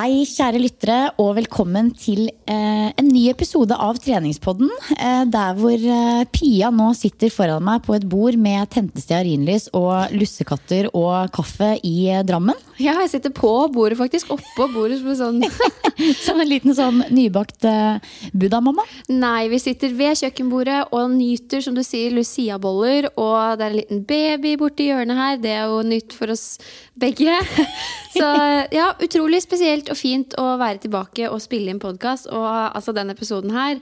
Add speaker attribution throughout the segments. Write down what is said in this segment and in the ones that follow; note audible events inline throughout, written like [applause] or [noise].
Speaker 1: Hei, kjære lyttere, og velkommen til eh, en ny episode av Treningspodden. Eh, der hvor eh, Pia nå sitter foran meg på et bord med tente stearinlys og lussekatter og kaffe i eh, Drammen.
Speaker 2: Ja, jeg sitter på bordet, faktisk. Oppå bordet. Som, sånn. [laughs]
Speaker 1: som en liten sånn nybakt eh, buddha-mamma.
Speaker 2: Nei, vi sitter ved kjøkkenbordet og nyter, som du sier, Lucia-boller. Og det er en liten baby borti hjørnet her. Det er jo nytt for oss begge. [laughs] Så ja, utrolig spesielt og fint å være tilbake og spille inn podkast. Og altså, den episoden her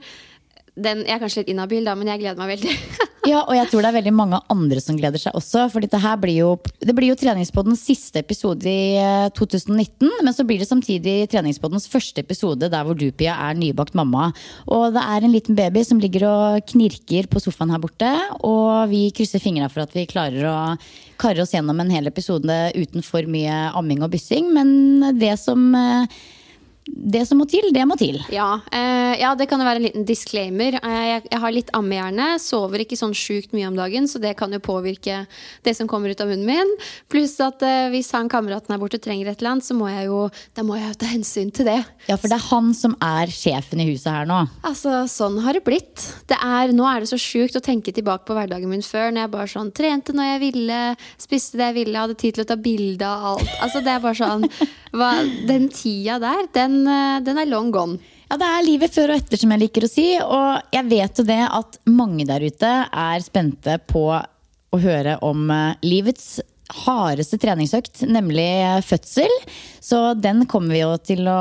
Speaker 2: den, Jeg er kanskje litt inhabil, da, men jeg gleder meg veldig. [laughs]
Speaker 1: ja, og jeg tror det er veldig mange andre som gleder seg også. For dette her blir jo, det blir jo treningspoddens siste episode i 2019. Men så blir det samtidig treningspoddens første episode der hvor du, Pia, er nybakt mamma. Og det er en liten baby som ligger og knirker på sofaen her borte. Og vi krysser fingra for at vi klarer å karre oss gjennom en hel episode uten for mye amming og byssing. Men det som det som må til, det må til.
Speaker 2: Ja, eh, ja det kan jo være en liten disclaimer. Eh, jeg, jeg, har litt ammehjerne. Sover ikke sånn sjukt mye om dagen, så det kan jo påvirke det som kommer ut av munnen min. Pluss at eh, hvis han kameraten her borte trenger et eller annet, så må jeg jo, da må jeg ta hensyn til det.
Speaker 1: Ja, for det er han som er sjefen i huset her nå.
Speaker 2: Altså, sånn har det blitt. Det er, nå er det så sjukt å tenke tilbake på hverdagen min før, når jeg bare sånn trente når jeg ville, spiste det jeg ville, hadde tid til å ta bilde av alt. Altså, det er bare sånn hva, Den tida der, den Eh, den, er long gone.
Speaker 1: Ja, Det er livet før og etter, som jeg liker å si. Og jeg vet jo det at mange der ute er spente på å høre om eh, livets hardeste treningsøkt, nemlig fødsel. Så den kommer vi jo til å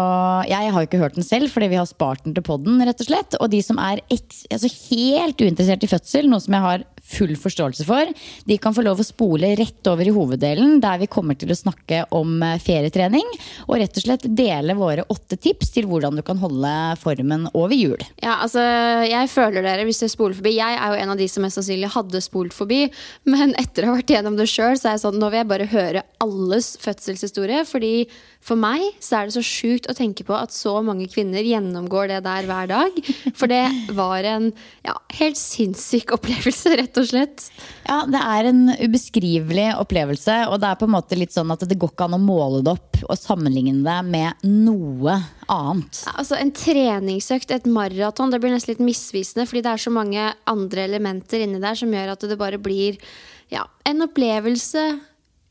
Speaker 1: Jeg har jo ikke hørt den selv, fordi vi har spart den til poden, rett og slett. Og de som er altså helt uinteressert i fødsel, noe som jeg har full forståelse for. De kan få lov å spole rett over i hoveddelen, der vi kommer til å snakke om eh, ferietrening. Og rett og slett dele våre åtte tips til hvordan du kan holde formen over jul.
Speaker 2: Ja, altså, jeg føler dere hvis dere spoler forbi. Jeg er jo en av de som mest sannsynlig hadde spolt forbi. Men etter å ha vært gjennom det sjøl, så er jeg sånn, nå vil jeg bare høre alles fødselshistorie. fordi for meg så er det så sjukt å tenke på at så mange kvinner gjennomgår det der hver dag. For det var en ja, helt sinnssyk opplevelse, rett og slett.
Speaker 1: Ja, det er en ubeskrivelig opplevelse. Og det er på en måte litt sånn at det går ikke an å måle det opp og sammenligne det med noe annet.
Speaker 2: Ja, altså En treningsøkt, et maraton, det blir nesten litt misvisende. Fordi det er så mange andre elementer inni der som gjør at det bare blir ja, en opplevelse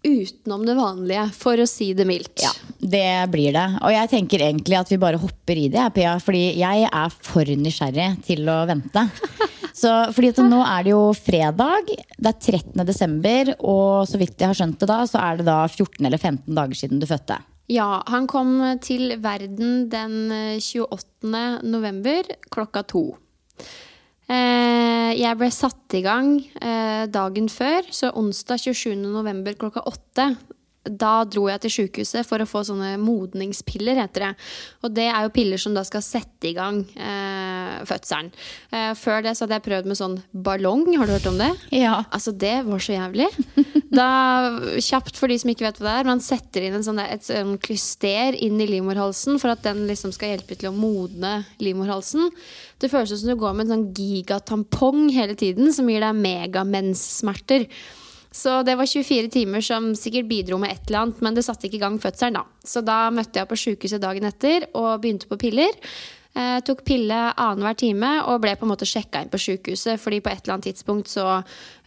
Speaker 2: utenom det vanlige, for å si det mildt.
Speaker 1: Ja, det blir det. Og jeg tenker egentlig at vi bare hopper i det, Pia. Fordi jeg er for nysgjerrig til å vente. [laughs] Så, fordi nå er det jo fredag, det er 13. desember, og så vidt jeg har skjønt det da, så er det da 14 eller 15 dager siden du fødte.
Speaker 2: Ja, han kom til verden den 28. november klokka to. Eh, jeg ble satt i gang eh, dagen før, så onsdag 27. november klokka åtte. Da dro jeg til sykehuset for å få sånne modningspiller, heter det. Og det er jo piller som da skal sette i gang eh, fødselen. Eh, før det så hadde jeg prøvd med sånn ballong, har du hørt om det?
Speaker 1: Ja.
Speaker 2: Altså, det var så jævlig. Da, kjapt for de som ikke vet hva det er, man setter inn en sånn, et sånn klyster inn i livmorhalsen for at den liksom skal hjelpe til å modne livmorhalsen. Det føles som du går med en sånn gigatampong hele tiden, som gir deg megamens-smerter. Så det var 24 timer som sikkert bidro med et eller annet, men det satte ikke i gang fødselen, da. Så da møtte jeg på sjukehuset dagen etter og begynte på piller. Eh, tok pille annenhver time og ble på en måte sjekka inn på sjukehuset. fordi på et eller annet tidspunkt så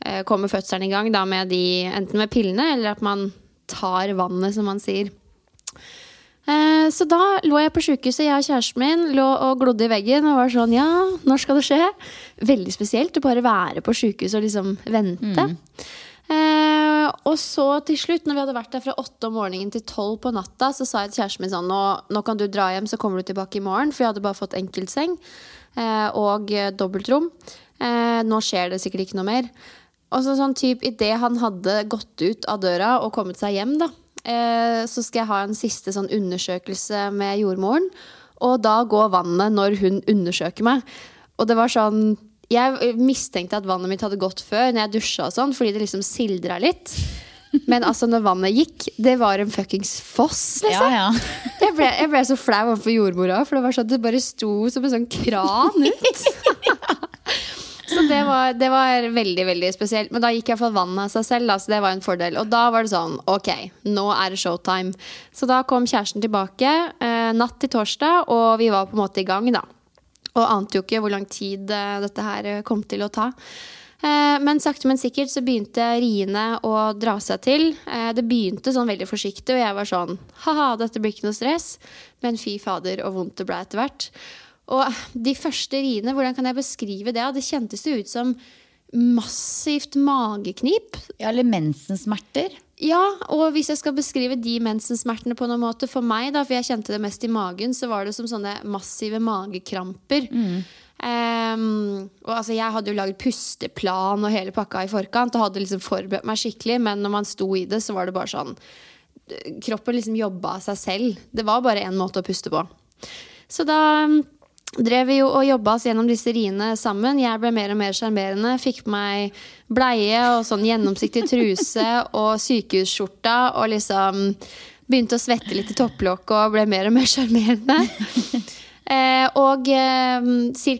Speaker 2: eh, kommer fødselen i gang da med de, enten med pillene eller at man tar vannet, som man sier. Eh, så da lå jeg på sjukehuset, jeg og kjæresten min lå og glodde i veggen og var sånn Ja, når skal det skje? Veldig spesielt å bare være på sjukehuset og liksom vente. Eh, og så til slutt, når vi hadde vært der fra åtte om morgenen til tolv på natta, så sa jeg til kjæresten min sånn nå, nå kan du dra hjem, så kommer du tilbake i morgen. For jeg hadde bare fått enkeltseng eh, og dobbeltrom. Eh, nå skjer det sikkert ikke noe mer. Og så sånn typ idet han hadde gått ut av døra og kommet seg hjem, da, eh, så skal jeg ha en siste sånn undersøkelse med jordmoren. Og da går vannet når hun undersøker meg. Og det var sånn Jeg mistenkte at vannet mitt hadde gått før når jeg dusja og sånn, fordi det liksom sildra litt. Men altså, når vannet gikk, det var en fuckings foss,
Speaker 1: Ja,
Speaker 2: liksom.
Speaker 1: ja. [laughs]
Speaker 2: Jeg ble, jeg ble så flau overfor jordmora, for det var sånn at det bare sto som en sånn kran ut. [laughs] Så det var, det var veldig veldig spesielt. Men da gikk iallfall vannet av seg selv, da, så det var en fordel. Og da var det sånn ok, nå er det showtime. Så da kom kjæresten tilbake eh, natt til torsdag, og vi var på en måte i gang, da. Og ante jo ikke hvor lang tid eh, dette her eh, kom til å ta. Eh, Men sakte, men sikkert så begynte riene å dra seg til. Det begynte sånn veldig forsiktig, og jeg var sånn ha-ha, dette blir ikke noe stress. Men fy fader, og vondt det ble etter hvert. Og de første riene, hvordan kan jeg beskrive det? Det kjentes jo ut som massivt mageknip.
Speaker 1: ja eller mensensmerter.
Speaker 2: Ja, og hvis jeg skal beskrive de mensensmertene på noen måte for meg, da, for jeg kjente det mest i magen, så var det som sånne massive magekramper. Ehm, og altså, jeg hadde jo laget pusteplan og hele pakka i forkant og hadde liksom forberedt meg skikkelig, men når man sto i det, så var det bare sånn Kroppen liksom jobba av seg selv. Det var bare én måte å puste på. Så da mm, drev vi jo og jobba oss gjennom disse riene sammen. Jeg ble mer og mer sjarmerende. Fikk på meg bleie og sånn gjennomsiktig truse [laughs] og sykehusskjorta og liksom begynte å svette litt i topplokket og ble mer og mer sjarmerende. [laughs] Eh, og eh,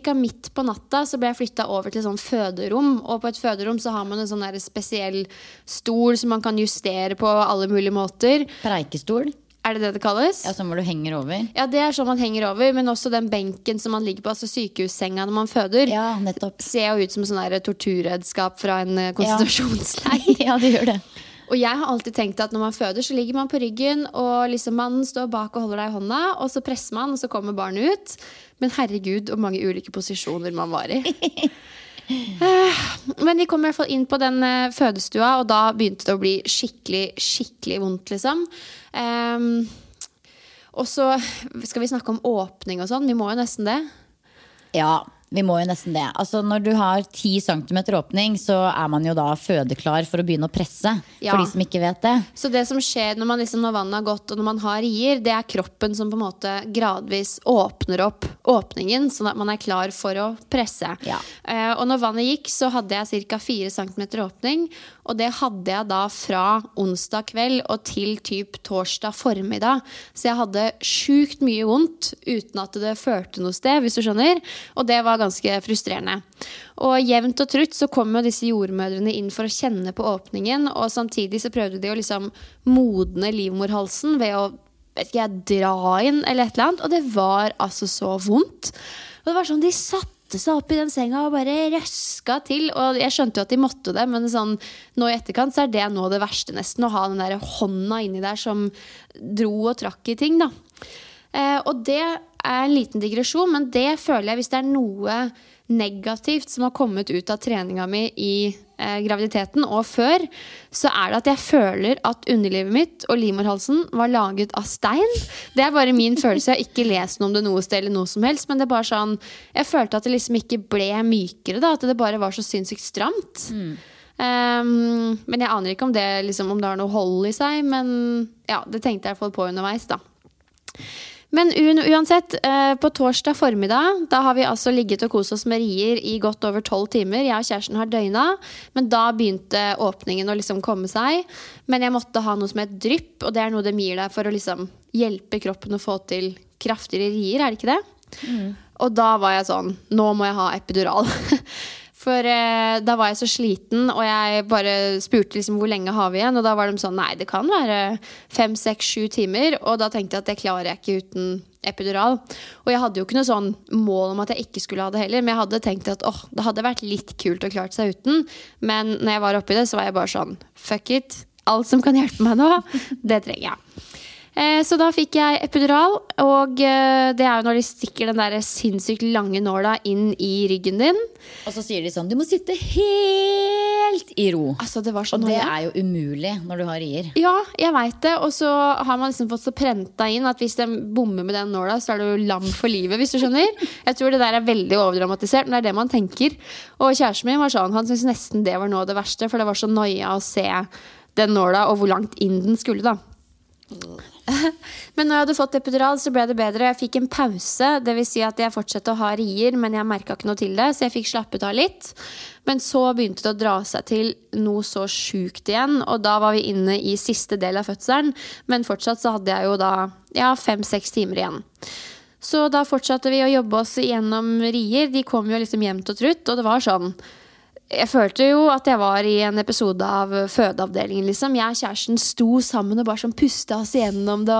Speaker 2: ca. midt på natta så ble jeg flytta over til sånn føderom. Og på et føderom så har man en sånn spesiell stol som man kan justere på alle mulige måter.
Speaker 1: Preikestol.
Speaker 2: Er det det det kalles?
Speaker 1: Ja, Som hvor du henger over.
Speaker 2: Ja, det er sånn man henger over, men også den benken som man ligger på, altså sykehussenga når man føder,
Speaker 1: Ja, nettopp.
Speaker 2: ser jo ut som sånn torturredskap fra en eh, konsentrasjonsleir. [laughs]
Speaker 1: ja, det gjør det.
Speaker 2: Og jeg har alltid tenkt at når man føder, så ligger man på ryggen, og liksom mannen står bak og holder deg i hånda, og så presser man, og så kommer barnet ut. Men herregud, hvor mange ulike posisjoner man var i. [laughs] Eh, Men vi kom i hvert fall inn på den eh, fødestua, og da begynte det å bli skikkelig, skikkelig vondt, liksom. Ehm, og så skal vi snakke om åpning og sånn. Vi må jo nesten det.
Speaker 1: Ja, vi må jo nesten det. Altså, når du har 10 cm åpning, så er man jo da fødeklar for å begynne å presse.
Speaker 2: Ja.
Speaker 1: For de som ikke vet det.
Speaker 2: Så det som skjer når, man liksom, når vannet har gått og når man har rier, det er kroppen som på en måte gradvis åpner opp åpningen, sånn at man er klar for å presse.
Speaker 1: Ja.
Speaker 2: Uh, og når vannet gikk, så hadde jeg ca. 4 cm åpning. Og det hadde jeg da fra onsdag kveld og til typ torsdag formiddag. Så jeg hadde sjukt mye vondt uten at det førte noe sted, hvis du skjønner. Og det var ganske frustrerende. Og jevnt og trutt så kom jo disse jordmødrene inn for å kjenne på åpningen, og samtidig så prøvde de å liksom modne livmorhalsen ved å vet ikke jeg, dra inn eller et eller annet. Og det var altså så vondt. Og det var sånn, De satte seg opp i den senga og bare røska til. Og jeg skjønte jo at de måtte det, men sånn, nå i etterkant så er det nå det verste, nesten. Å ha den der hånda inni der som dro og trakk i ting. da. Eh, og det er en liten digresjon, men det føler jeg hvis det er noe negativt som har kommet ut av treninga mi i eh, graviditeten og før, så er det at jeg føler at underlivet mitt og livmorhalsen var laget av stein. Det er bare min følelse. Jeg har ikke lest noe om det noe sted eller noe som helst. Men det er bare sånn Jeg følte at det liksom ikke ble mykere, da. At det bare var så sinnssykt stramt. Um, men jeg aner ikke om det, liksom, om det har noe hold i seg. Men ja, det tenkte jeg å få på underveis, da. Men uansett, eh, på torsdag formiddag da har vi altså ligget og kost oss med rier i godt over tolv timer. Jeg og kjæresten har døgna, men da begynte åpningen å liksom komme seg. Men jeg måtte ha noe som het drypp, og det er noe de gir deg for å liksom hjelpe kroppen å få til kraftigere rier, er det ikke det? Og da var jeg sånn Nå må jeg ha epidural. [laughs] For eh, da var jeg så sliten, og jeg bare spurte liksom hvor lenge har vi igjen. Og da var de sånn nei, det kan være fem, seks, sju timer. Og da tenkte jeg at det klarer jeg ikke uten epidural. Og jeg hadde jo ikke noe sånn mål om at jeg ikke skulle ha det heller, men jeg hadde tenkt at åh, det hadde vært litt kult å klart seg uten. Men når jeg var oppi det, så var jeg bare sånn fuck it. Alt som kan hjelpe meg nå, [laughs] det trenger jeg. Eh, Så da fikk jeg epidural, og eh, det er jo når de stikker den der sinnssykt lange nåla inn i ryggen din.
Speaker 1: Og så sier de sånn Du må sitte helt i ro.
Speaker 2: Altså, det var så
Speaker 1: Og det er jo umulig når du har rier.
Speaker 2: Ja, jeg veit det. Og så har man liksom fått så prenta inn at hvis de bommer med den nåla, så er du lam for livet, hvis du skjønner. Jeg tror det der er veldig overdramatisert, men det er det man tenker. Og kjæresten min var sånn, han syntes nesten det var noe av det verste, for det var så noia å se den nåla, og hvor langt inn den skulle, da. [laughs] Men når jeg hadde fått epidural, så ble det bedre. Jeg fikk en pause. Vil si at jeg fortsatte å ha rier, men jeg merka ikke noe til det, så jeg fikk slappet av litt. Men så begynte det å dra seg til noe så sjukt igjen, og da var vi inne i siste del av fødselen. Men fortsatt så hadde jeg jo da ja, fem-seks timer igjen. Så da fortsatte vi å jobbe oss gjennom rier. De kom jo liksom jevnt og trutt, og det var sånn jeg følte jo at jeg var i en episode av fødeavdelingen. liksom. Jeg og kjæresten sto sammen og bare sånn pusta oss igjennom det.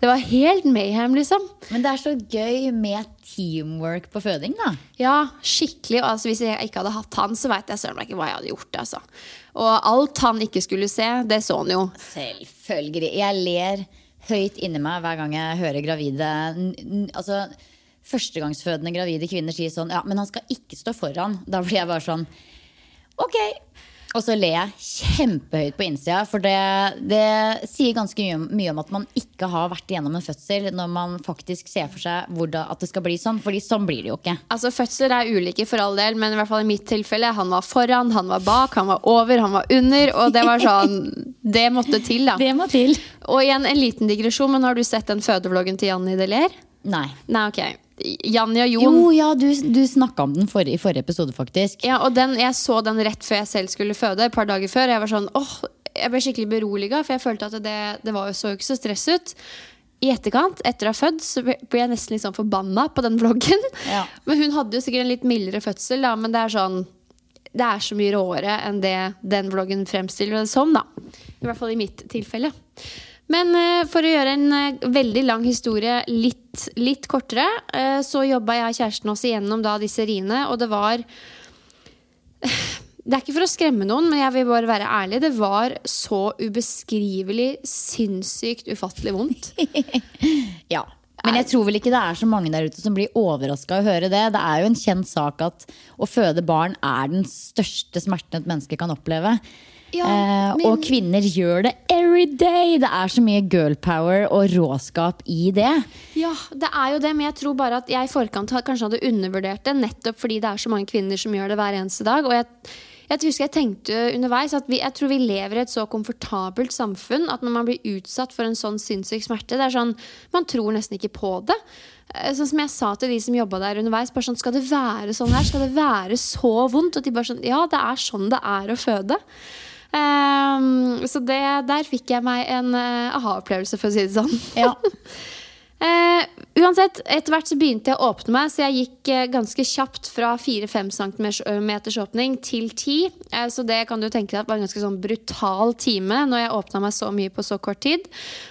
Speaker 2: Det var helt mayhem, liksom.
Speaker 1: Men det er så gøy med teamwork på føding, da.
Speaker 2: Ja, skikkelig. Altså, hvis jeg ikke hadde hatt han, så veit jeg søren meg ikke hva jeg hadde gjort. altså. Og alt han ikke skulle se, det så han jo.
Speaker 1: Selvfølgelig. Jeg ler høyt inni meg hver gang jeg hører gravide Altså, Førstegangsfødende gravide kvinner sier sånn Ja, men han skal ikke stå foran. Da blir jeg bare sånn Ok. Og så ler jeg kjempehøyt på innsida, for det, det sier ganske mye om, mye om at man ikke har vært igjennom en fødsel når man faktisk ser for seg hvordan, at det skal bli sånn. Fordi sånn blir det jo ikke.
Speaker 2: Altså, Fødsler er ulike for all del, men i hvert fall i mitt tilfelle. Han var foran, han var bak, han var over, han var under. Og det var sånn [laughs] Det måtte til, da.
Speaker 1: Det må til.
Speaker 2: Og igjen en liten digresjon, men har du sett den fødevloggen til Janni Deler?
Speaker 1: Nei.
Speaker 2: Nei, ok. Janni og Jon
Speaker 1: Jo, ja, du, du snakka om den for, i forrige episode, faktisk.
Speaker 2: Ja, og den, jeg så den rett før jeg selv skulle føde, et par dager før. Jeg var sånn, åh, jeg ble skikkelig beroliga, for jeg følte at det, det var jo så ikke så stress ut. I etterkant, etter å ha født, så ble jeg nesten litt sånn forbanna på den vloggen.
Speaker 1: Ja.
Speaker 2: Men hun hadde jo sikkert en litt mildere fødsel, da, men det er sånn Det er så mye råere enn det den vloggen fremstiller det som, da. I hvert fall i mitt tilfelle. Men eh, for å gjøre en eh, veldig lang historie litt, litt kortere, eh, så jobba jeg og kjæresten oss igjennom da disse riene, og det var Det er ikke for å skremme noen, men jeg vil bare være ærlig. Det var så ubeskrivelig, sinnssykt, ufattelig vondt. [laughs]
Speaker 1: Ja. Men jeg tror vel ikke det er så mange der ute som blir overraska å høre det. Det er jo en kjent sak at å føde barn er den største smerten et menneske kan oppleve.
Speaker 2: Ja,
Speaker 1: eh,
Speaker 2: men-
Speaker 1: Og kvinner gjør det every day! Det er så mye girl power og råskap i det.
Speaker 2: Ja, det er jo det, men jeg tror bare at jeg i forkant kanskje hadde undervurdert det, nettopp fordi det er så mange kvinner som gjør det hver eneste dag. Og jeg, jeg husker jeg tenkte underveis at vi, jeg tror vi lever i et så komfortabelt samfunn at når man blir utsatt for en sånn sinnssyk smerte, det er sånn, man tror nesten ikke på det. Eh, Sånn som jeg sa til de som jobba der underveis, bare sånn, skal det være sånn her? Skal det være så vondt? Og de bare sånn, ja, det er sånn det er å føde. Ehm, så det, der fikk jeg meg en uh, aha-opplevelse, for å si det sånn.
Speaker 1: Ja.
Speaker 2: uh, [laughs] uansett, etter hvert så begynte jeg å åpne meg, så jeg gikk uh, ganske kjapt fra 4-5 cm åpning til 10. Eh, så det kan du tenke deg at var en ganske sånn brutal time når jeg åpna meg så mye på så kort tid.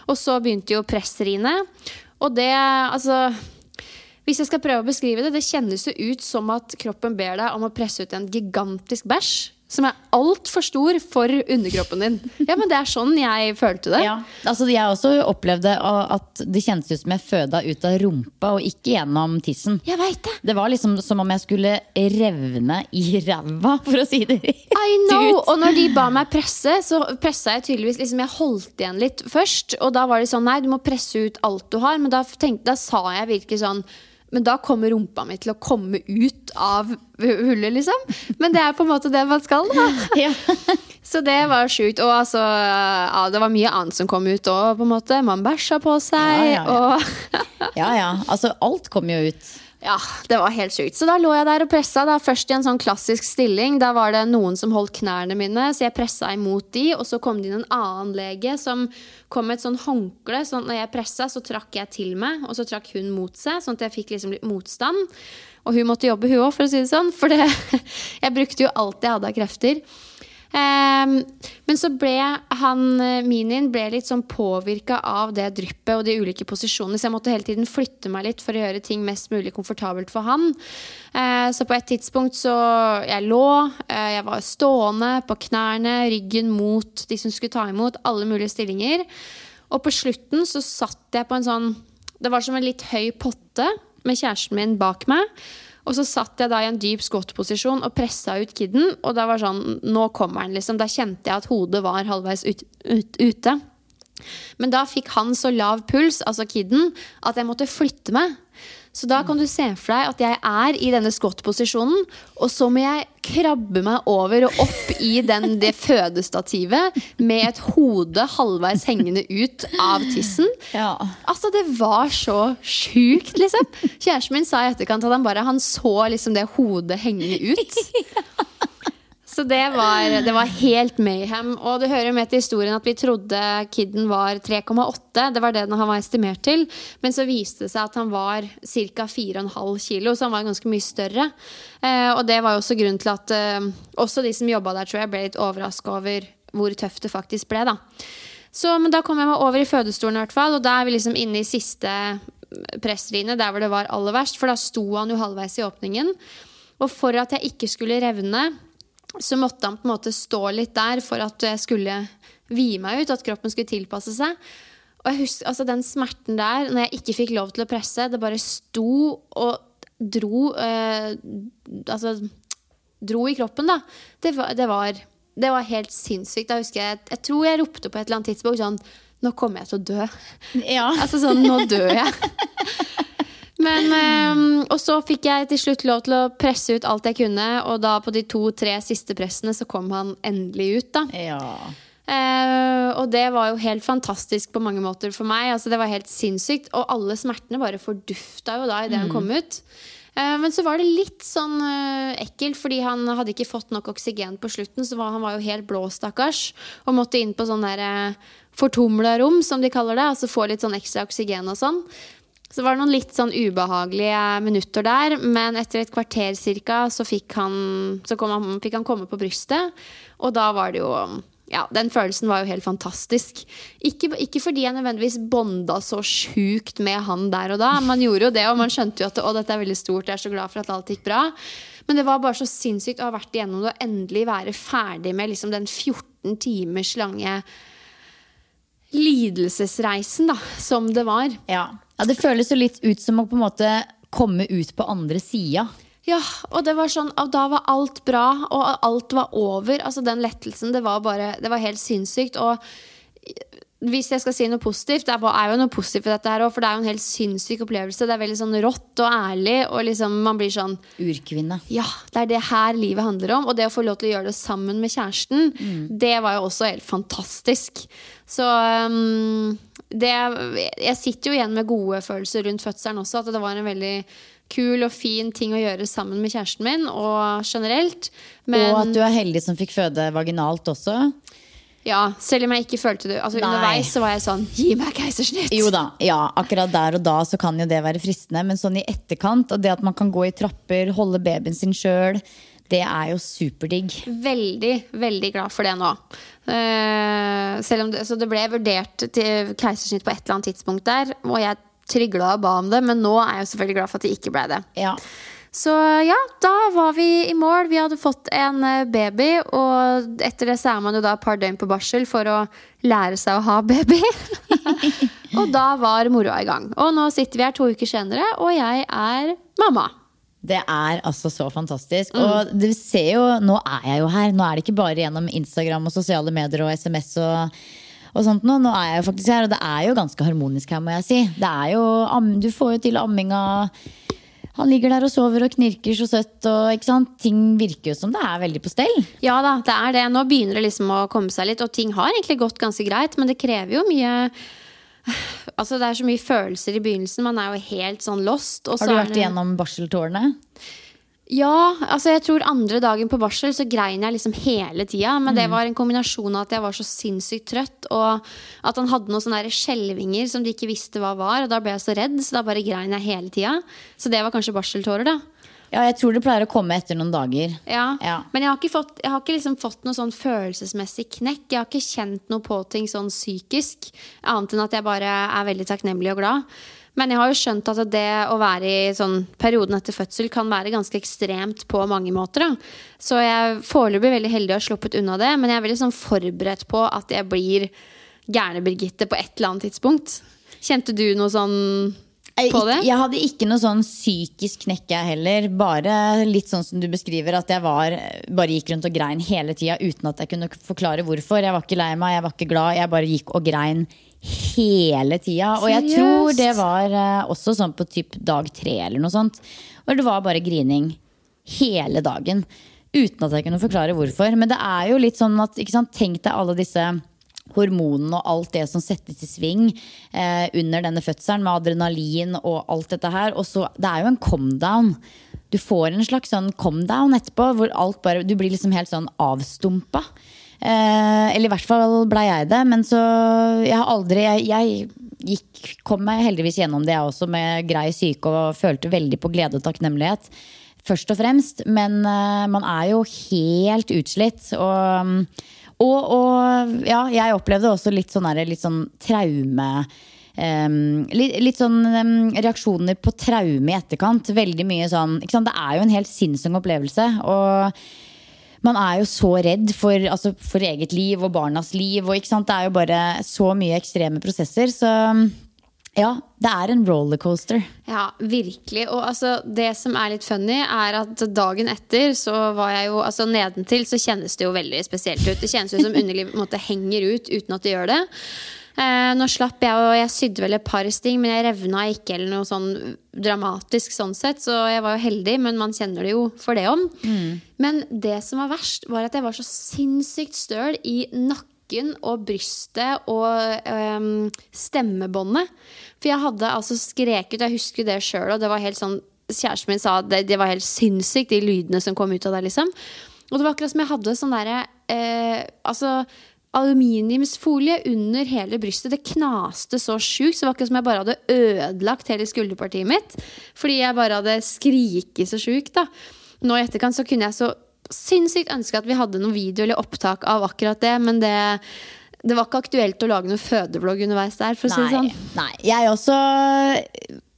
Speaker 2: Og så begynte jo presseriene. Og det, altså Hvis jeg skal prøve å beskrive det, det kjennes jo ut som at kroppen ber deg om å presse ut en gigantisk bæsj. Som er altfor stor for underkroppen din. Ja, men det er sånn jeg følte det.
Speaker 1: Ja, altså Jeg også opplevde at det kjentes ut som jeg føda ut av rumpa og ikke gjennom tissen.
Speaker 2: Jeg vet det.
Speaker 1: Det var liksom som om jeg skulle revne i ræva, for å si det
Speaker 2: I know! Og når de ba meg presse, så pressa jeg tydeligvis liksom, Jeg holdt igjen litt først. Og da var de sånn nei, du må presse ut alt du har. Men da, tenkte, da sa jeg virkelig sånn men da kommer rumpa mi til å komme ut av hullet, liksom. Men det er på en måte det man skal, da. [laughs] Ja. Så det var sjukt. Og altså, ja, det var mye annet som kom ut òg, på en måte. Man bæsja på seg,
Speaker 1: ja, og Ja ja. Altså, alt kom jo ut.
Speaker 2: Ja, det var helt sjukt. Så da lå jeg der og pressa. Da, først i en sånn klassisk stilling. Da var det noen som holdt knærne mine, så jeg pressa imot de. Og så kom det inn en annen lege som kom med et sånn håndkle. at når jeg pressa, så trakk jeg til meg, og så trakk hun mot seg. Sånn at jeg fikk liksom litt motstand. Og hun måtte jobbe, hun òg, for å si det sånn. For det, [laughs] jeg brukte jo alt jeg hadde av krefter. Um, men så ble han eh, Minin ble litt sånn påvirka av det dryppet og de ulike posisjonene, så jeg måtte hele tiden flytte meg litt for å gjøre ting mest mulig komfortabelt for han. Uh, så på et tidspunkt så Jeg lå, uh, jeg var stående på knærne, ryggen mot de som skulle ta imot, alle mulige stillinger. Og på slutten så satt jeg på en sånn Det var som en litt høy potte med kjæresten min bak meg. Og så satt jeg da i en dyp squat-posisjon og pressa ut kiden. Og da var sånn Nå kommer han, liksom. Da kjente jeg at hodet var halvveis ut, ut, ute. Men da fikk han så lav puls, altså kiden, at jeg måtte flytte meg. Så da kan du se for deg at jeg er i denne skottposisjonen, og så må jeg krabbe meg over og opp i den, det fødestativet med et hode halvveis hengende ut av tissen. Ja. Altså, det var så sjukt, liksom. Kjæresten min sa i etterkant at han bare han så liksom det hodet hengende ut. [laughs] Så det var, det var, helt mayhem. Og det hører med til historien at vi trodde kiden var 3,8. Det var det han var estimert til. Men så viste det seg at han var ca. 4,5 kilo, så han var ganske mye større. Eh, og det var jo også grunnen til at eh, også de som jobba der, tror jeg, ble litt overraska over hvor tøft det faktisk ble. da. Så, men da kom jeg meg over i fødestolen, i hvert fall, og da er vi liksom inne i siste presslinje, der hvor det var aller verst. For da sto han jo halvveis i åpningen. Og for at jeg ikke skulle revne så måtte han på en måte stå litt der for at jeg skulle vie meg ut, at kroppen skulle tilpasse seg. Og jeg husker, altså Den smerten der, når jeg ikke fikk lov til å presse, det bare sto og dro eh, Altså dro i kroppen, da. Det var, det var, det var helt sinnssykt. Da husker jeg, jeg tror jeg ropte på et eller annet tidspunkt sånn Nå kommer jeg til å dø. Ja. altså sånn, nå dør jeg. [laughs] Men, um, og så fikk jeg til slutt lov til å presse ut alt jeg kunne, og da på de to-tre siste pressene så kom han endelig ut, da. Ja. Uh, og det var jo helt fantastisk på mange måter for meg. Altså, det var helt sinnssykt. Og alle smertene bare fordufta jo da idet mm. han kom ut. Uh, men så var det litt sånn uh, ekkelt, fordi han hadde ikke fått nok oksygen på slutten. Så var, han var jo helt blå, stakkars. Og måtte inn på sånn der uh, fortumla rom, som de kaller det. Altså få litt sånn ekstra oksygen og sånn. Så det var noen litt sånn ubehagelige minutter der, men etter et kvarter cirka så fikk han, så han, fikk han komme på brystet. Og da var det jo ja, den følelsen var jo helt fantastisk. Ikke, ikke fordi jeg nødvendigvis bonda så sjukt med han der og da. Man gjorde jo det, og man skjønte jo at å, dette er veldig stort, jeg er så glad for at alt gikk bra. Men det var bare så sinnssykt å ha vært igjennom det og endelig være ferdig med liksom den 14 timers lange lidelsesreisen da, som det var.
Speaker 1: Ja. Ja, Det føles jo litt ut som å på en måte komme ut på andre sida.
Speaker 2: Ja, og det var sånn, og da var alt bra, og alt var over. Altså Den lettelsen, det var bare, det var helt sinnssykt. Og hvis jeg skal si noe positivt, det er jo noe positivt i dette her òg, for det er jo en helt sinnssyk opplevelse. Det er veldig sånn rått og ærlig, og liksom man blir sånn
Speaker 1: Urkvinne.
Speaker 2: Ja, det er det her livet handler om. Og det å få lov til å gjøre det sammen med kjæresten, mm. det var jo også helt fantastisk. Så um, det, Jeg sitter jo igjen med gode følelser rundt fødselen også. At det var en veldig kul og fin ting å gjøre sammen med kjæresten min, og generelt.
Speaker 1: Men, og at du er heldig som fikk føde vaginalt også.
Speaker 2: Ja, selv om jeg ikke følte det. Altså, underveis så var jeg sånn Gi meg keisersnitt!
Speaker 1: Jo da, ja, akkurat der og da så kan jo det være fristende, men sånn i etterkant, og det at man kan gå i trapper, holde babyen sin sjøl, det er jo superdigg.
Speaker 2: Veldig, veldig glad for det nå. Uh, det, så det ble vurdert til keisersnitt på et eller annet tidspunkt der, og jeg trygla og ba om det, men nå er jeg jo selvfølgelig glad for at det ikke ble det. Ja. Så ja, da var vi i mål. Vi hadde fått en eh, baby, og etter det så er man jo da et par døgn på barsel for å lære seg å ha baby. [laughs] og da var moroa i gang. Og nå sitter vi her to uker senere, og jeg er mamma.
Speaker 1: Det er altså så fantastisk. Og du ser jo, nå er jeg jo her. Nå er det ikke bare gjennom Instagram og sosiale medier og SMS og, og sånt nå. Nå er jeg jo faktisk her, og det er jo ganske harmonisk her, må jeg si. Det er jo, Du får jo til amminga. Han ligger der og sover og knirker så søtt. Og? Ting virker jo som det er veldig på stell.
Speaker 2: Ja da, det er det. Nå begynner det liksom å komme seg litt, og ting har egentlig gått ganske greit, men det krever jo mye [sighs] Altså Det er så mye følelser i begynnelsen. Man er jo helt sånn lost. og så
Speaker 1: Har du vært igjennom barseltårene?
Speaker 2: Ja, altså jeg tror andre dagen på barsel så grein jeg liksom hele tida. Men det var en kombinasjon av at jeg var så sinnssykt trøtt, og at han hadde noen sånne skjelvinger som de ikke visste hva var. Og da ble jeg så redd, så da bare grein jeg hele tida. Så det var kanskje barseltårer, da.
Speaker 1: Ja, jeg tror det pleier å komme etter noen dager.
Speaker 2: Ja.
Speaker 1: Ja.
Speaker 2: Men jeg har ikke, fått, jeg har ikke liksom fått noe sånn følelsesmessig knekk. Jeg har ikke kjent noe på ting sånn psykisk, annet enn at jeg bare er veldig takknemlig og glad. Men jeg har jo skjønt at det å være i sånn perioden etter fødsel kan være ganske ekstremt på mange måter. Da. Så jeg er foreløpig veldig heldig å ha sluppet unna det, men jeg er veldig sånn forberedt på at jeg blir Gærne-Birgitte på et eller annet tidspunkt. Kjente du noe sånn på det?
Speaker 1: jeg hadde ikke noe sånn psykisk knekk, jeg heller. Bare litt sånn som du beskriver, at jeg var, bare gikk rundt og grein hele tida uten at jeg kunne forklare hvorfor. Jeg var ikke lei meg, jeg var ikke glad. Jeg bare gikk og grein hele tida. Og jeg tror det var eh, også sånn på typ dag tre eller noe sånt. Hvor det var bare grining hele dagen. Uten at jeg kunne forklare hvorfor. Men det er jo litt sånn at sant, Tenk deg alle disse hormonene og alt det som settes i sving eh, under denne fødselen, med adrenalin og alt dette her. Og så, det er jo en come down. Du får en slags sånn come down etterpå, hvor alt bare, du blir liksom helt sånn avstumpa. Eh, eller i hvert fall blei jeg det. Men så Jeg har aldri Jeg, jeg gikk, kom meg heldigvis gjennom det, jeg også, med grei syke og følte veldig på glede og takknemlighet. Først og fremst. Men eh, man er jo helt utslitt. Og, og, og ja, jeg opplevde også litt sånn, der, litt sånn traume. Um, litt, litt sånn um, reaksjoner på traume i etterkant. Veldig mye sånn? Det er jo en helt sinnssyk opplevelse. Og man er jo så redd for, altså, for eget liv og barnas liv. Og? Det er jo bare så mye ekstreme prosesser. Så ja, det er en rollercoaster.
Speaker 2: Ja, virkelig. Og altså, det som er litt funny, er at dagen etter så var jeg jo Altså nedentil så kjennes det jo veldig spesielt ut. Det kjennes ut som [laughs] underlivet måte henger ut uten at det gjør det. Eh, nå slapp jeg, og jeg sydde vel et par sting, men jeg revna ikke eller noe sånn dramatisk sånn sett, så jeg var jo heldig, men man kjenner det jo for det om. Men det som var verst, var at jeg var så sinnssykt støl i nakken og brystet og um, stemmebåndet. For jeg hadde altså skreket, jeg husker det sjøl, og det var helt sånn Kjæresten min sa at det, det var helt sinnssykt, de lydene som kom ut av det, liksom. Og det var akkurat som jeg hadde sånn derre eh, Altså aluminiumsfolie under hele brystet. Det knaste så sjukt. Så det var akkurat som jeg bare hadde ødelagt hele skulderpartiet mitt. Fordi jeg bare hadde skriket så sjukt. da. Nå i etterkant så kunne jeg så sinnssykt ønske at vi hadde noen video eller opptak av akkurat det, men det, det var ikke aktuelt å lage noen fødevlogg underveis der. for å si det sånn.
Speaker 1: nei. Jeg også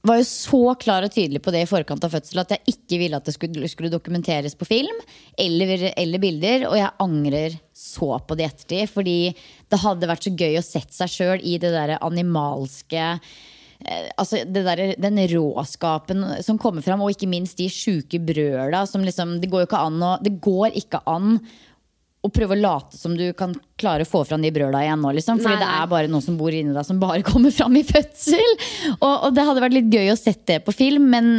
Speaker 1: var jo så klar og tydelig på det i forkant av fødsel at jeg ikke ville at det skulle, skulle dokumenteres på film eller, eller bilder. Og jeg angrer så på det i ettertid, fordi det hadde vært så gøy å sette seg sjøl i det derre animalske Altså det der, Den råskapen som kommer fram, og ikke minst de sjuke brøla som liksom Det går jo ikke an å Det går ikke an å prøve å late som du kan klare å få fram de brøla igjen nå. Liksom, fordi
Speaker 2: Nei,
Speaker 1: det er bare noe som bor inni deg som bare [laughs] kommer fram i fødsel. Og, og det hadde vært litt gøy å sett det på film, men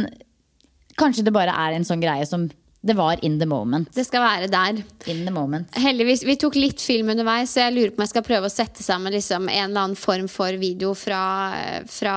Speaker 1: kanskje det bare er en sånn greie som det var in the moment.
Speaker 2: Det skal være der.
Speaker 1: In the moment.
Speaker 2: Heldigvis, Vi tok litt film underveis, så jeg lurer på om jeg skal prøve å sette sammen liksom, en eller annen form for video fra, fra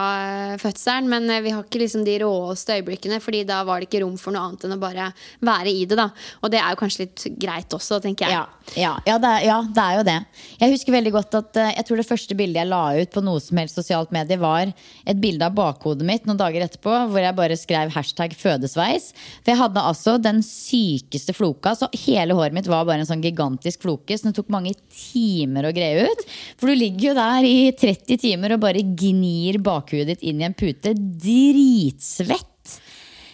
Speaker 2: fødselen. Men eh, vi har ikke liksom, de råeste øyeblikkene, Fordi da var det ikke rom for noe annet enn å bare være i det. da Og det er jo kanskje litt greit også, tenker jeg.
Speaker 1: Ja, ja, ja, det er, ja, det er jo det. Jeg husker veldig godt at eh, Jeg tror det første bildet jeg la ut på noe som helst sosialt medie, var et bilde av bakhodet mitt noen dager etterpå, hvor jeg bare skrev hashtag fødesveis. For jeg hadde altså den sykeste floka. Så hele håret mitt var bare en sånn gigantisk floke, så det tok mange timer å greie ut. For du ligger jo der i 30 timer og bare gnir bakhudet ditt inn i en pute. Dritsvett.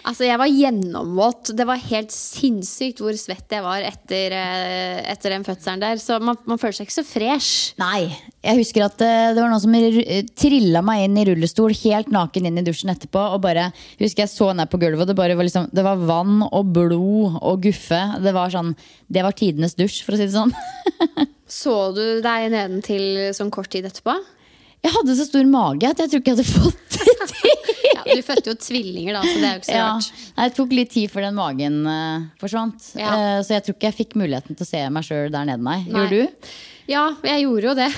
Speaker 2: Altså, jeg var gjennomvåt. Det var helt sinnssykt hvor svett jeg var etter, eh, etter den fødselen der. Så man, man føler seg ikke så fresh.
Speaker 1: Nei. Jeg husker at eh, det var noen som ru- trilla meg inn i rullestol helt naken inn i dusjen etterpå. Og bare, husker jeg så ned på gulvet, og det, bare var liksom, det var vann og blod og guffe. Det var sånn, det var tidenes dusj, for å si det sånn. [laughs]
Speaker 2: Så du deg nedentil sånn kort tid etterpå?
Speaker 1: Jeg hadde så stor mage at jeg tror ikke jeg hadde fått det til.
Speaker 2: Ja, du fødte jo tvillinger, da, så det er jo ikke så
Speaker 1: Ja,
Speaker 2: rart.
Speaker 1: Det tok litt tid før den magen uh, forsvant.
Speaker 2: Ja.
Speaker 1: Uh, så jeg tror ikke jeg fikk muligheten til å se meg sjøl der nede, nei.
Speaker 2: Nei.
Speaker 1: Gjorde du?
Speaker 2: Ja, jeg gjorde jo det. [laughs]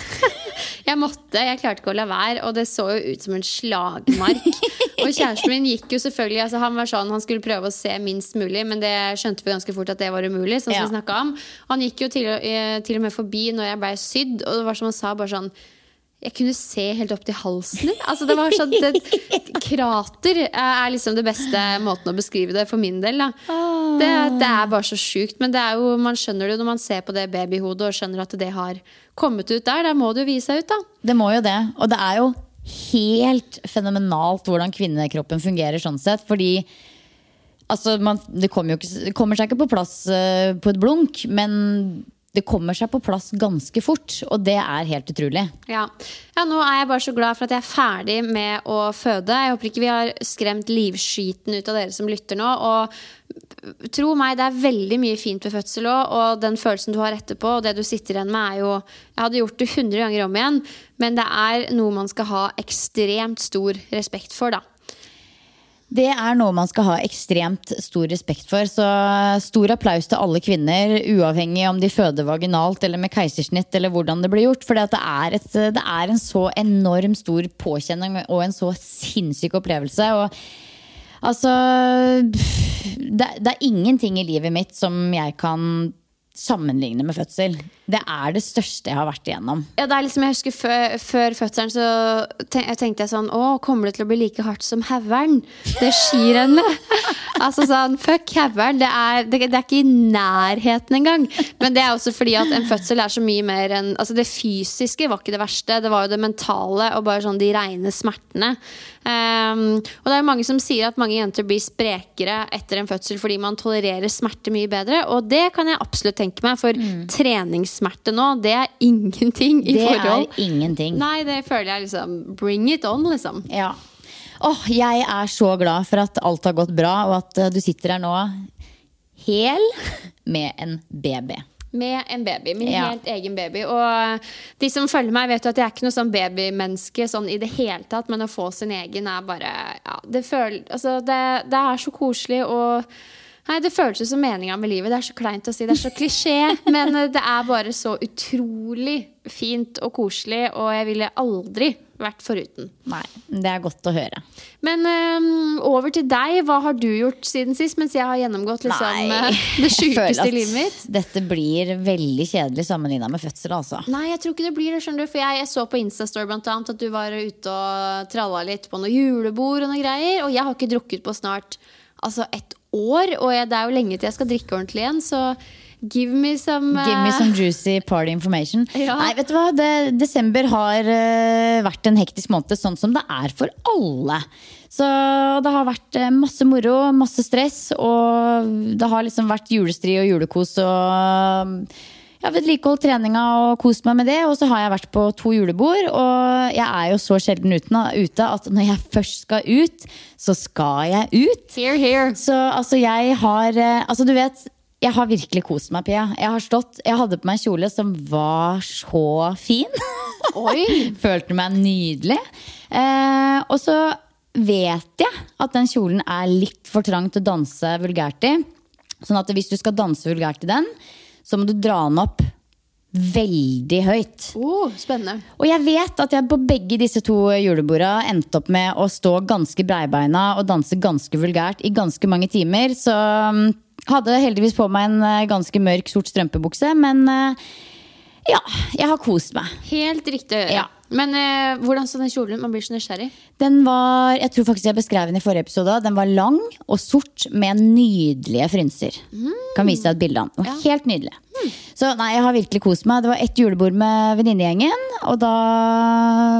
Speaker 2: Jeg måtte, jeg klarte ikke å la være, og det så jo ut som en slagmark. [laughs] Og kjæresten min gikk jo selvfølgelig altså Han var sånn, han skulle prøve å se minst mulig, men det skjønte vi ganske fort at det var umulig. Sånn som
Speaker 1: Ja.
Speaker 2: vi om Han gikk jo til, eh, til og med forbi når jeg blei sydd, og det var som han sa, bare sånn jeg kunne se helt opp til halsen din. Altså, det var sånn, krater er liksom det beste måten å beskrive det for min del. Da. Det, det er bare så sjukt. Men jo, man skjønner det jo når man ser på det babyhodet og skjønner at det har kommet ut der. Da må det jo vise seg ut, da.
Speaker 1: Det må jo det. Og det er jo helt fenomenalt hvordan kvinnekroppen fungerer sånn sett. Fordi altså, man, det, kommer ikke, det kommer seg ikke på plass uh, på et blunk, men det kommer seg på plass ganske fort. Og det er helt utrolig.
Speaker 2: Ja. ja, nå er jeg bare så glad for at jeg er ferdig med å føde. Jeg håper ikke vi har skremt livskiten ut av dere som lytter nå. Og tro meg, det er veldig mye fint ved fødsel òg, og den følelsen du har etterpå, og det du sitter igjen med, er jo Jeg hadde gjort det 100 ganger om igjen, men det er noe man skal ha ekstremt stor respekt for, da.
Speaker 1: Det er noe man skal ha ekstremt stor respekt for. Så stor applaus til alle kvinner, uavhengig om de føder vaginalt eller med keisersnitt. eller hvordan Det blir gjort. For det, det er en så enorm stor påkjenning og en så sinnssyk opplevelse. Og altså det, det er ingenting i livet mitt som jeg kan sammenligne med fødsel. Det er det største jeg har vært igjennom.
Speaker 2: Ja, liksom, jeg husker Før, før fødselen så ten- jeg tenkte jeg sånn Å, kommer det til å bli like hardt som hauren? Det skirennet. [laughs] altså sånn, Fuck hauren. Det, det, det er ikke i nærheten engang. Men det er også fordi at en fødsel er så mye mer enn altså Det fysiske var ikke det verste. Det var jo det mentale og bare sånn de reine smertene. Ehm, og det er mange som sier at mange jenter blir sprekere etter en fødsel fordi man tolererer smerte mye bedre. Og det kan jeg absolutt tenke meg, for treningssmerte nå, det er ingenting i
Speaker 1: Det
Speaker 2: forhold.
Speaker 1: er ingenting.
Speaker 2: Nei, det føler jeg liksom Bring it on, liksom.
Speaker 1: Ja. Åh, jeg er så glad for at alt har gått bra, og at eh, du sitter her nå hel med en baby.
Speaker 2: Med en baby. Min
Speaker 1: Ja.
Speaker 2: helt egen baby. Og de som følger meg, vet jo at jeg er ikke noe sånn babymenneske sånn i det hele tatt, men å få sin egen er bare ja, det, føl, altså, det, det er så koselig og Nei, Det føles som meninga med livet. Det er så kleint å si, det er så klisjé. [laughs] Men eh, det er bare så utrolig fint og koselig, og jeg ville aldri vært foruten.
Speaker 1: Nei, det er godt å høre.
Speaker 2: Men um, over til deg. Hva har du gjort siden sist? Mens jeg har gjennomgått liksom, Nei, [laughs] det
Speaker 1: jeg
Speaker 2: sjukeste i livet mitt.
Speaker 1: Dette blir veldig kjedelig sammenligna med fødsel, altså.
Speaker 2: Nei, jeg tror ikke det blir det. skjønner du For jeg, jeg så på Instastory blant annet at du var ute og tralla litt på noe julebord og noe greier. Og jeg har ikke drukket på snart altså et år, og jeg, det er jo lenge til jeg skal drikke ordentlig igjen, så give me some
Speaker 1: Give me
Speaker 2: eh,
Speaker 1: some juicy party information. [laughs]
Speaker 2: Ja.
Speaker 1: Nei, vet du hva? Det, desember har uh, vært en hektisk måned, sånn som det er for alle. Så det har vært uh, masse moro, masse stress, og det har liksom vært julestri og julekos og jeg har vedlikeholdt treninga og kost meg med det. Og så har jeg vært på to julebord, og jeg er jo så sjelden ute at når jeg først skal ut, så skal jeg ut.
Speaker 2: Here, here.
Speaker 1: Så altså, jeg har Altså, du vet jeg har virkelig kost meg, Pia. Jeg har stått, jeg hadde på meg en kjole som var så fin.
Speaker 2: Oi! [laughs]
Speaker 1: Følte meg nydelig. Eh, og så vet jeg at den kjolen er litt for trang til å danse vulgært i. Sånn at hvis du skal danse vulgært i den, så må du dra den opp veldig høyt.
Speaker 2: Oh, spennende.
Speaker 1: Og jeg vet at jeg på begge disse to juleborda endte opp med å stå ganske breibeina og danse ganske vulgært i ganske mange timer. Så hadde heldigvis på meg en eh, ganske mørk, sort strømpebukse. Men eh, ja, jeg har kost meg.
Speaker 2: Helt riktig å gjøre.
Speaker 1: Ja.
Speaker 2: Men eh, hvordan så den kjolen? Man blir så nysgjerrig.
Speaker 1: Den var jeg tror faktisk jeg beskrev den i forrige episode. Den var lang og sort med nydelige frynser. Kan vise deg et bilde av den. Ja. Helt nydelig. Så nei, jeg har virkelig kost meg. Det var ett julebord med venninnegjengen. Og da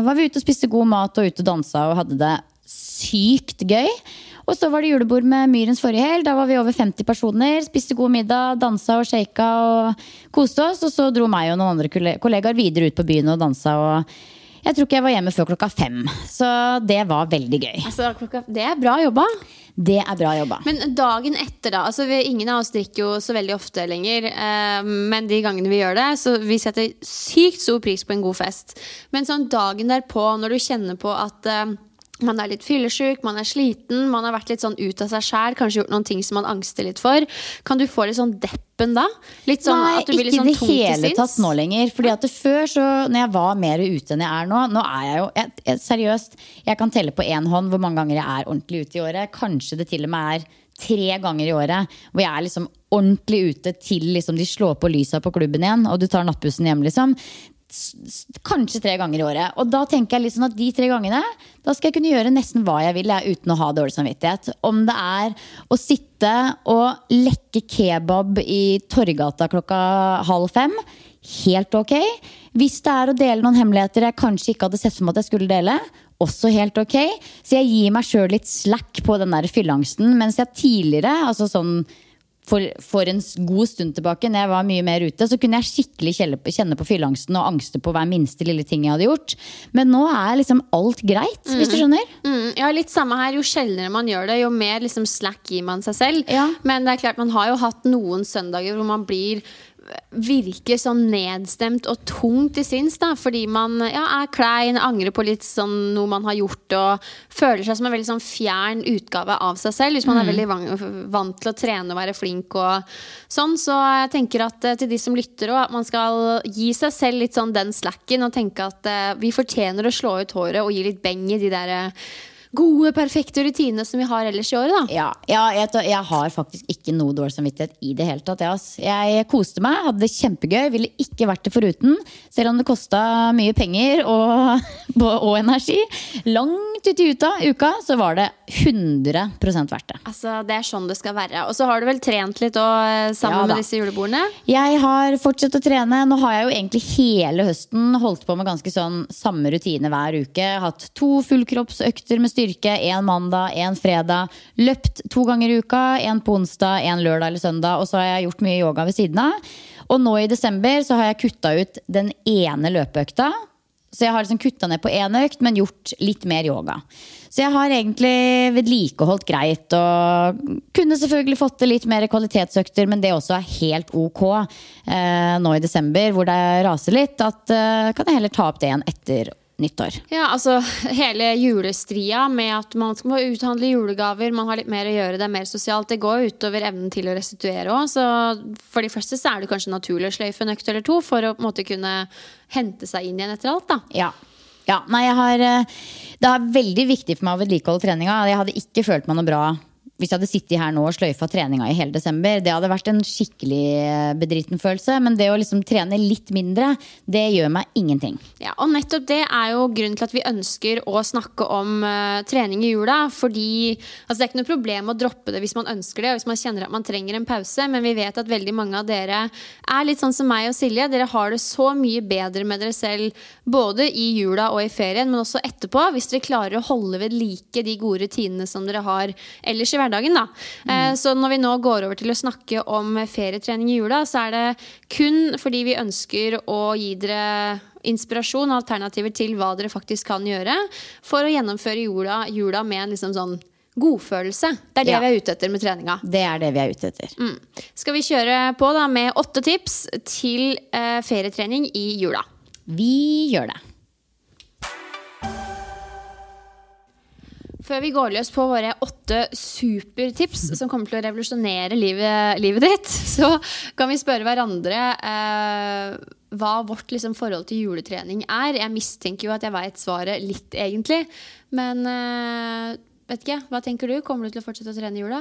Speaker 1: var vi ute og spiste god mat og ute og dansa og hadde det sykt gøy. Og så var det julebord med Myrens forrige helg. Da var vi over 50 personer. Spiste god middag, dansa og shaka og koste oss. Og så dro meg og noen andre kollegaer videre ut på byen og dansa. Og jeg tror ikke jeg var hjemme før klokka fem. Så det var veldig gøy.
Speaker 2: Altså, klokka, det er bra jobba.
Speaker 1: Det er bra jobba.
Speaker 2: Men dagen etter, da. Altså, vi, ingen av oss drikker jo så veldig ofte lenger. Eh, men de gangene vi gjør det, så vi setter sykt stor pris på en god fest. Men sånn dagen derpå, når du kjenner på at eh, man er litt fyllesyk, man er sliten, man har vært litt sånn ut av seg sjæl, kanskje gjort noen ting som man angster litt for. Kan du få litt sånn deppen da? Litt sånn
Speaker 1: Nei,
Speaker 2: at du blir litt
Speaker 1: ikke i
Speaker 2: sånn
Speaker 1: det hele tatt nå lenger. Fordi at det før, så når jeg var mer ute enn jeg er nå Nå er jeg jo jeg, jeg, Seriøst, jeg kan telle på én hånd hvor mange ganger jeg er ordentlig ute i året. Kanskje det til og med er tre ganger i året hvor jeg er liksom ordentlig ute til liksom de slår på lysa på klubben igjen, og du tar nattbussen hjem, liksom. Kanskje tre ganger i året. Og da tenker jeg liksom at de tre gangene Da skal jeg kunne gjøre nesten hva jeg vil jeg, uten å ha dårlig samvittighet. Om det er å sitte og lekke kebab i Torgata klokka halv fem. Helt ok. Hvis det er å dele noen hemmeligheter jeg kanskje ikke hadde sett for meg at jeg skulle dele. Også helt ok. Så jeg gir meg sjøl litt slack på den der fylleangsten. Mens jeg tidligere, altså sånn for, for en god stund tilbake, når jeg var mye mer ute, så kunne jeg skikkelig kjenne på, fylleangsten og angste på hver minste lille ting jeg hadde gjort. Men nå er liksom alt greit, hvis du skjønner.
Speaker 2: Mm, ja, litt samme her. Jo sjeldnere man gjør det, jo mer liksom slack gir man seg selv.
Speaker 1: Ja.
Speaker 2: Men det er klart, man har jo hatt noen søndager hvor man blir virker sånn nedstemt og tung til sinns, da, fordi man ja, er klein, angrer på litt sånn noe man har gjort, og føler seg som en veldig sånn fjern utgave av seg selv, hvis man er veldig van- vant til å trene og være flink og sånn. Så jeg tenker at eh, til de som lytter òg, at man skal gi seg selv litt sånn den slacken og tenke at uh, vi fortjener å slå ut håret og gi litt beng i de der eh, gode, perfekte rutinene som vi har ellers i året, da.
Speaker 1: Ja, ja jeg, jeg har faktisk ikke noe dårlig samvittighet i det hele tatt. Jeg, ass. jeg koste meg, hadde det kjempegøy, ville ikke vært det foruten. Selv om det kosta mye penger [laughs] og, og energi. Langt ut i uka så var det 100 verdt det.
Speaker 2: Altså, Det er sånn det skal være. Og så har du vel trent litt og, sammen
Speaker 1: Ja
Speaker 2: med disse julebordene?
Speaker 1: Jeg har fortsatt å trene. Nå har jeg jo egentlig hele høsten holdt på med ganske sånn samme rutine hver uke. Hatt to fullkroppsøkter med styrke. Én mandag, én fredag. Løpt to ganger i uka. Én på onsdag, én lørdag eller søndag. Og så har jeg gjort mye yoga ved siden av. Og nå i desember så har jeg kutta ut den ene løpeøkta. Så jeg har liksom kutta ned på én økt, men gjort litt mer yoga. Så jeg har egentlig vedlikeholdt greit og kunne selvfølgelig fått til litt mer kvalitetsøkter, men det også er helt ok eh, nå i desember, hvor det raser litt. At eh, kan jeg heller ta opp det igjen etter nyttår.
Speaker 2: Ja, altså hele julestria med at man skal uthandle julegaver, man har litt mer å gjøre, det er mer sosialt. Det går utover evnen til å restituere òg. Så for de fleste så er det kanskje naturlig å sløyfe en økt eller to for å på en måte kunne hente seg inn igjen etter alt, da.
Speaker 1: Ja. ja. Nei, har eh, Det er veldig viktig for meg å vedlikeholde treninga. Jeg hadde ikke følt meg noe bra hvis jeg hadde sittet her nå og sløyfa treninga i hele desember. Det hadde vært en skikkelig bedritten bedriten følelse. Men det å liksom trene litt mindre, det gjør meg ingenting.
Speaker 2: Ja, og nettopp det er jo grunnen til at vi ønsker å snakke om uh, trening i jula. Fordi altså det er ikke noe problem å droppe det hvis man ønsker det, og hvis man kjenner at man trenger en pause. Men vi vet at veldig mange av dere er litt sånn som meg og Silje. Dere har det så mye bedre med dere selv både i jula og i ferien, men også etterpå. Hvis dere klarer å holde ved like de gode rutinene som dere har ellers i hverdagen. Da. Mm. Så når vi nå går over til å snakke om ferietrening i jula, så er det kun fordi vi ønsker å gi dere inspirasjon og alternativer til hva dere faktisk kan gjøre for å gjennomføre jula, jula med en liksom sånn godfølelse. Det er det
Speaker 1: Ja.
Speaker 2: vi er ute etter med treninga.
Speaker 1: Det er det vi er ute etter.
Speaker 2: Mm. Skal vi kjøre på da med åtte tips til eh, ferietrening i jula?
Speaker 1: Vi gjør det.
Speaker 2: Før vi går løs på våre åtte supertips som kommer til å revolusjonere livet, livet ditt, så kan vi spørre hverandre eh, hva vårt liksom, forhold til juletrening er. Jeg mistenker jo at jeg veit svaret litt, egentlig. Men eh, vet ikke, hva tenker du? Kommer du til å fortsette å trene i jula?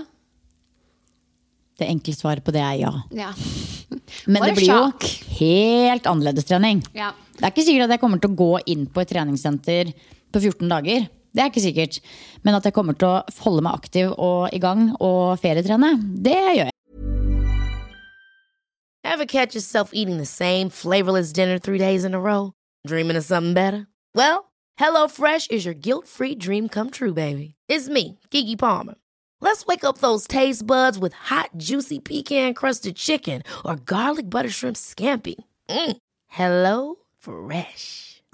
Speaker 1: Det enkle svaret på det er ja.
Speaker 2: Ja. [laughs]
Speaker 1: Men det blir jo helt annerledes trening.
Speaker 2: ja.
Speaker 1: Det er ikke sikkert at jeg kommer til å gå inn på et treningssenter på 14 dager. Det er ikke sikkert. Men at jeg kommer til å holde meg aktiv og i gang og ferietrene, det gjør jeg.
Speaker 3: Ever catch yourself eating the same flavorless dinner three days in a row? Dreaming of something better? Well, HelloFresh is your guilt free dream come true, baby. It's me, Gigi Palmer. Let's wake up those taste buds with hot, juicy pecan crusted chicken or garlic butter shrimp scampi. Mm. Hello Fresh.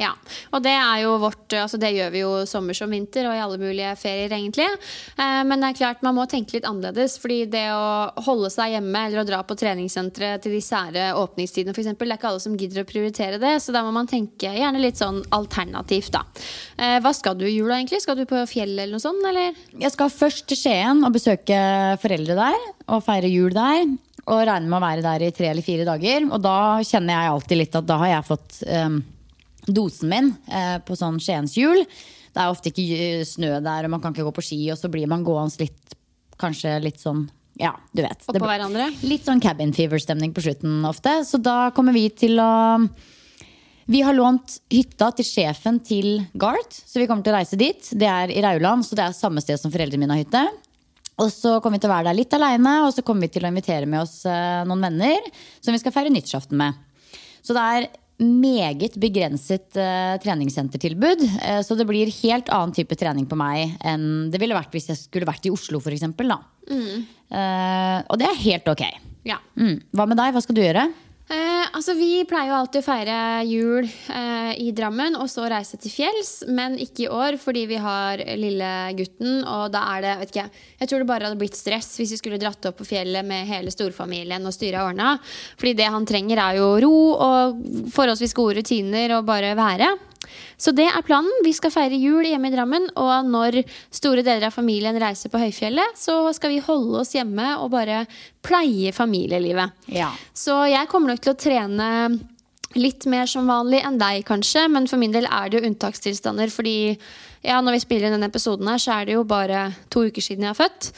Speaker 2: Ja, og det er jo vårt Altså det gjør vi jo sommer som vinter og i alle mulige ferier, egentlig. Eh, men det er klart man må tenke litt annerledes. fordi det å holde seg hjemme eller å dra på treningssenteret til de sære åpningstidene, f.eks., det er ikke alle som gidder å prioritere det. Så da må man tenke gjerne litt sånn alternativt, da. Eh, hva skal du i jula, egentlig? Skal du på fjellet eller noe sånt, eller?
Speaker 1: Jeg skal først til Skien og besøke foreldre der og feire jul der. Og regner med å være der i tre eller fire dager. Og da kjenner jeg alltid litt at da har jeg fått um, dosen min eh, på sånn Skienshjul. Det er ofte ikke eh, snø der, og man kan ikke gå på ski, og så blir man gående litt Kanskje litt sånn ja, du vet.
Speaker 2: Oppå hverandre?
Speaker 1: Litt sånn cabin fever-stemning på slutten ofte. Så da kommer vi til å Vi har lånt hytta til sjefen til Gart, så vi kommer til å reise dit. Det er i Rauland, så det er samme sted som foreldrene mine har hytte. Og så kommer vi til å være der litt aleine, og så kommer vi til å invitere med oss eh, noen venner som vi skal feire nyttårsaften med. Så det er meget begrenset uh, treningssentertilbud. Uh, så det blir helt annen type trening på meg enn det ville vært hvis jeg skulle vært i Oslo, f.eks. Uh, og det er helt ok.
Speaker 2: Ja.
Speaker 1: Mm. Hva med deg? Hva skal du gjøre?
Speaker 2: Eh, altså Vi pleier jo alltid å feire jul eh, i Drammen og så reise til fjells, men ikke i år fordi vi har lille gutten. Og da er det vet ikke, Jeg tror det bare hadde blitt stress hvis vi skulle dratt opp på fjellet med hele storfamilien og styret ordna. Fordi det han trenger, er jo ro og forholdsvis gode rutiner og bare være. Så det er planen. Vi skal feire jul hjemme i Drammen. Og når store deler av familien reiser på høyfjellet, så skal vi holde oss hjemme og bare pleie familielivet.
Speaker 1: Ja.
Speaker 2: Så jeg kommer nok til å trene litt mer som vanlig enn deg, kanskje. Men for min del er det jo unntakstilstander. Fordi ja, når vi spiller inn denne episoden her, så er det jo bare to uker siden jeg er født.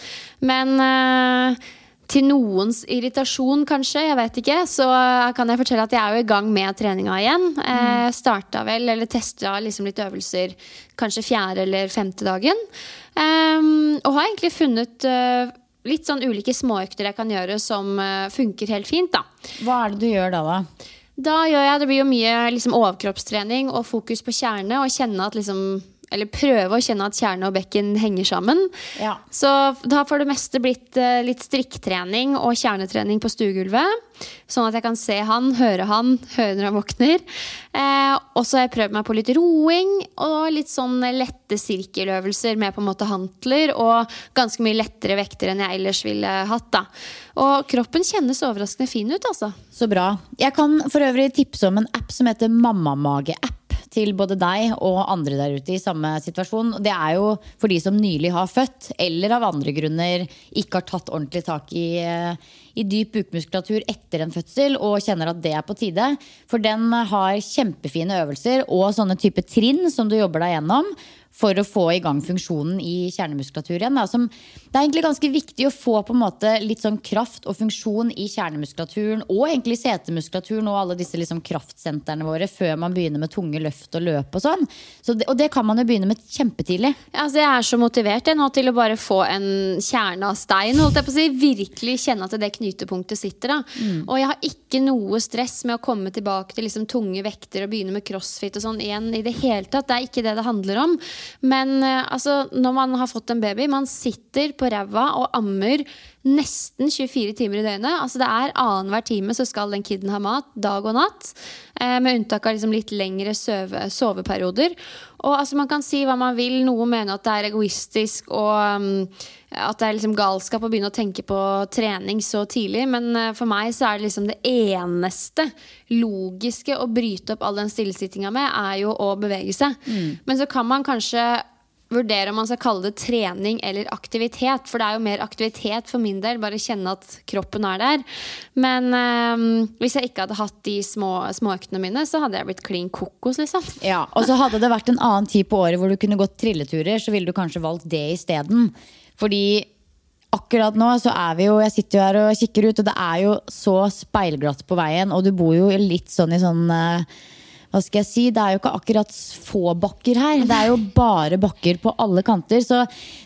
Speaker 2: Men eh, til noens irritasjon, kanskje, jeg vet ikke, så kan jeg fortelle at jeg er jo i gang med treninga igjen. Eh, starta vel, eller testa liksom litt øvelser kanskje fjerde eller femte dagen. Eh, og har egentlig funnet eh, litt sånn ulike småøkter jeg kan gjøre som eh, funker helt fint, da.
Speaker 1: Hva er det du gjør da, da?
Speaker 2: Da gjør jeg, Det blir jo mye liksom, overkroppstrening og fokus på kjerne. Og kjenne at liksom Eller prøve å kjenne at kjerne og bekken henger sammen.
Speaker 1: Ja.
Speaker 2: Så det har for det meste blitt eh, litt strikktrening og kjernetrening på stuegulvet. Sånn at jeg kan se han, høre han, høre når han våkner. Eh, og så har jeg prøvd meg på litt roing og litt sånn lette sirkeløvelser med på en måte hantler. Og ganske mye lettere vekter enn jeg ellers ville hatt. da. Og kroppen kjennes overraskende fin ut, altså.
Speaker 1: Så bra. Jeg kan for øvrig tipse om en app som heter Mammamage-app. Til både deg og andre der ute i samme situasjon. Det er jo for de som nylig har født, eller av andre grunner ikke har tatt ordentlig tak i, eh, i dyp bukmuskulatur etter en fødsel og kjenner at det er på tide. For den har kjempefine øvelser og sånne type trinn som du jobber deg gjennom for å få i gang funksjonen i kjernemuskulatur igjen. Da, som, det er egentlig ganske viktig å få på en måte litt sånn kraft og funksjon i kjernemuskulaturen og egentlig setemuskulaturen og alle disse liksom kraftsentrene våre før man begynner med tunge løft og løp og sånn. Så det, og det kan man jo begynne med kjempetidlig.
Speaker 2: Ja, altså jeg er så motivert jeg nå til å bare få en kjerne av stein. holdt jeg på å si. Virkelig kjenne at det knytepunktet sitter. da. Og jeg har ikke noe stress med å komme tilbake til liksom tunge vekter og begynne med crossfit og sånn igjen i det hele tatt. Det er ikke det det handler om. Men eh, altså, når man har fått en baby, man sitter på ræva og ammer nesten 24 timer i døgnet. Altså det er Annenhver time så skal den kiden ha mat, dag og natt. Eh, med unntak av liksom litt lengre søve, soveperioder. Og altså Man kan si hva man vil. Noen mener at det er egoistisk og um, at det er liksom galskap å begynne å tenke på trening så tidlig. Men uh, for meg så er det liksom det eneste logiske å bryte opp all den stillesittinga med, er jo å bevege seg. Mm. Men så kan man kanskje vurdere om man skal kalle det trening eller aktivitet. For det er jo mer aktivitet for min del. Bare kjenne at kroppen er der. Men eh, hvis jeg ikke hadde hatt de små småøktene mine, så hadde jeg blitt klin kokos, liksom.
Speaker 1: Ja, Og så hadde det vært en annen tid på året hvor du kunne gått trilleturer, så ville du kanskje valgt det isteden. Fordi akkurat nå så er vi jo Jeg sitter jo her og kikker ut, og det er jo så speilglatt på veien, og du bor jo litt sånn i sånn uh, hva skal jeg si, Det er jo ikke akkurat få bakker her. Det er jo bare bakker på alle kanter. Så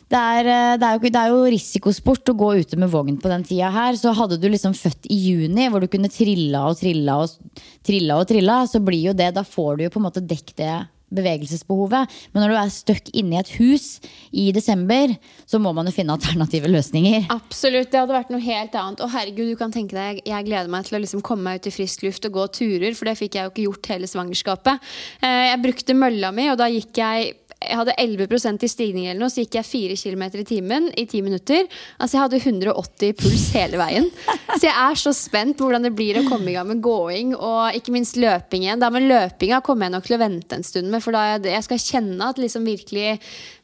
Speaker 1: det er, eh, det er, jo, det er jo, risikosport å gå ute med vogn på den tida her. Så hadde du liksom født i juni, hvor du kunne trilla og trilla og trilla og trilla, så blir jo det Da får du jo på en måte dekk det bevegelsesbehovet. Men når du er stuck inne i et hus i desember, så må man jo finne alternative løsninger.
Speaker 2: Absolutt, det hadde vært noe helt annet. Og herregud, du kan tenke deg, jeg gleder meg til å liksom komme meg ut i frisk luft og gå turer, for det fikk jeg jo ikke gjort hele svangerskapet. Eh, jeg brukte mølla mi, og da gikk jeg jeg hadde 11% i stigning, eller noe, så gikk jeg 4 km i timen i 10 minutter. Altså Jeg hadde 180 puls hele veien. Så jeg er så spent på hvordan det blir å komme i gang med gåing og ikke minst løping igjen. Da med løpinga kommer jeg nok til å vente en stund med, for da jeg, jeg skal kjenne at liksom virkelig